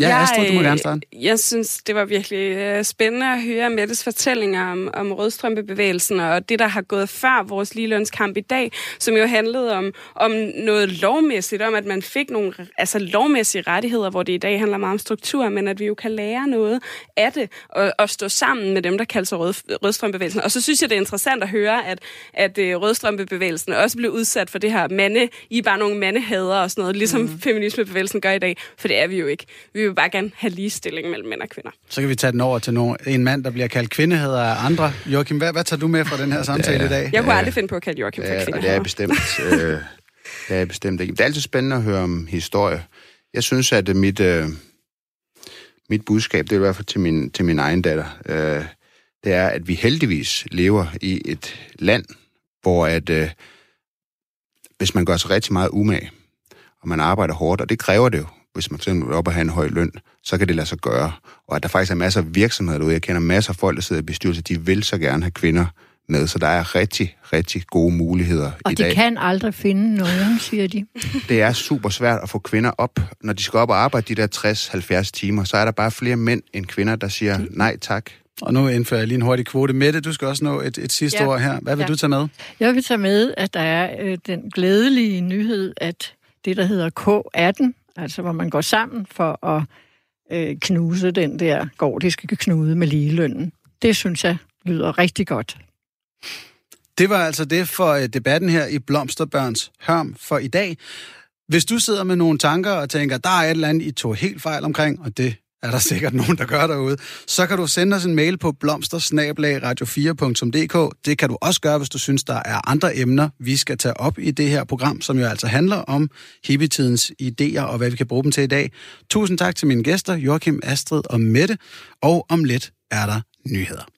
Ja, jeg, Astrid, du må gerne starte. Jeg synes, det var virkelig øh, spændende at høre Mettes fortællinger om, om rødstrømpebevægelsen og det, der har gået før vores ligelønskamp i dag, som jo handlede om, om noget lovmæssigt, om at man fik nogle altså lovmæssige rettigheder, hvor det i dag handler meget om struktur, men at vi jo kan lære noget af det og, og stå sammen med dem, der kalder sig rød, rødstrømpebevægelsen. Og så synes jeg, det er interessant at høre, at, at øh, rødstrømpebevægelsen også blev udsat for det her mande, I er bare nogle mandehader og sådan noget, ligesom mm. feminismebevægelsen gør i dag, for det er vi jo ikke. Vi vil bare gerne have ligestilling mellem mænd og kvinder. Så kan vi tage den over til nogen, en mand, der bliver kaldt kvindeheder af andre. Joachim, hvad, hvad tager du med fra den her samtale i dag? Jeg kunne aldrig finde på at kalde Joachim for kvindeheder. Det er bestemt. øh, det er bestemt ikke. Det er altid spændende at høre om historie. Jeg synes, at mit, øh, mit budskab, det er i hvert fald til min, til min egen datter, øh, det er, at vi heldigvis lever i et land, hvor at, øh, hvis man gør sig rigtig meget umage, og man arbejder hårdt, og det kræver det jo, hvis man vil op og have en høj løn, så kan det lade sig gøre. Og at der faktisk er masser af virksomheder derude, jeg kender masser af folk, der sidder i bestyrelser, de vil så gerne have kvinder med, så der er rigtig, rigtig gode muligheder og i dag. Og de kan aldrig finde nogen, siger de. Det er super svært at få kvinder op. Når de skal op og arbejde de der 60-70 timer, så er der bare flere mænd end kvinder, der siger nej tak. Og nu indfører jeg lige en hurtig kvote. Mette, du skal også nå et, et sidste ja. ord her. Hvad vil ja. du tage med? Jeg vil tage med, at der er øh, den glædelige nyhed, at det, der hedder K18, altså hvor man går sammen for at øh, knuse den der gordiske knude med ligelønnen. Det synes jeg lyder rigtig godt. Det var altså det for øh, debatten her i Blomsterbørns Hørm for i dag. Hvis du sidder med nogle tanker og tænker, der er et eller andet, I tog helt fejl omkring, og det er der sikkert nogen, der gør derude, så kan du sende os en mail på blomstersnablagradio4.dk. Det kan du også gøre, hvis du synes, der er andre emner, vi skal tage op i det her program, som jo altså handler om hippietidens idéer og hvad vi kan bruge dem til i dag. Tusind tak til mine gæster, Joachim, Astrid og Mette, og om lidt er der nyheder.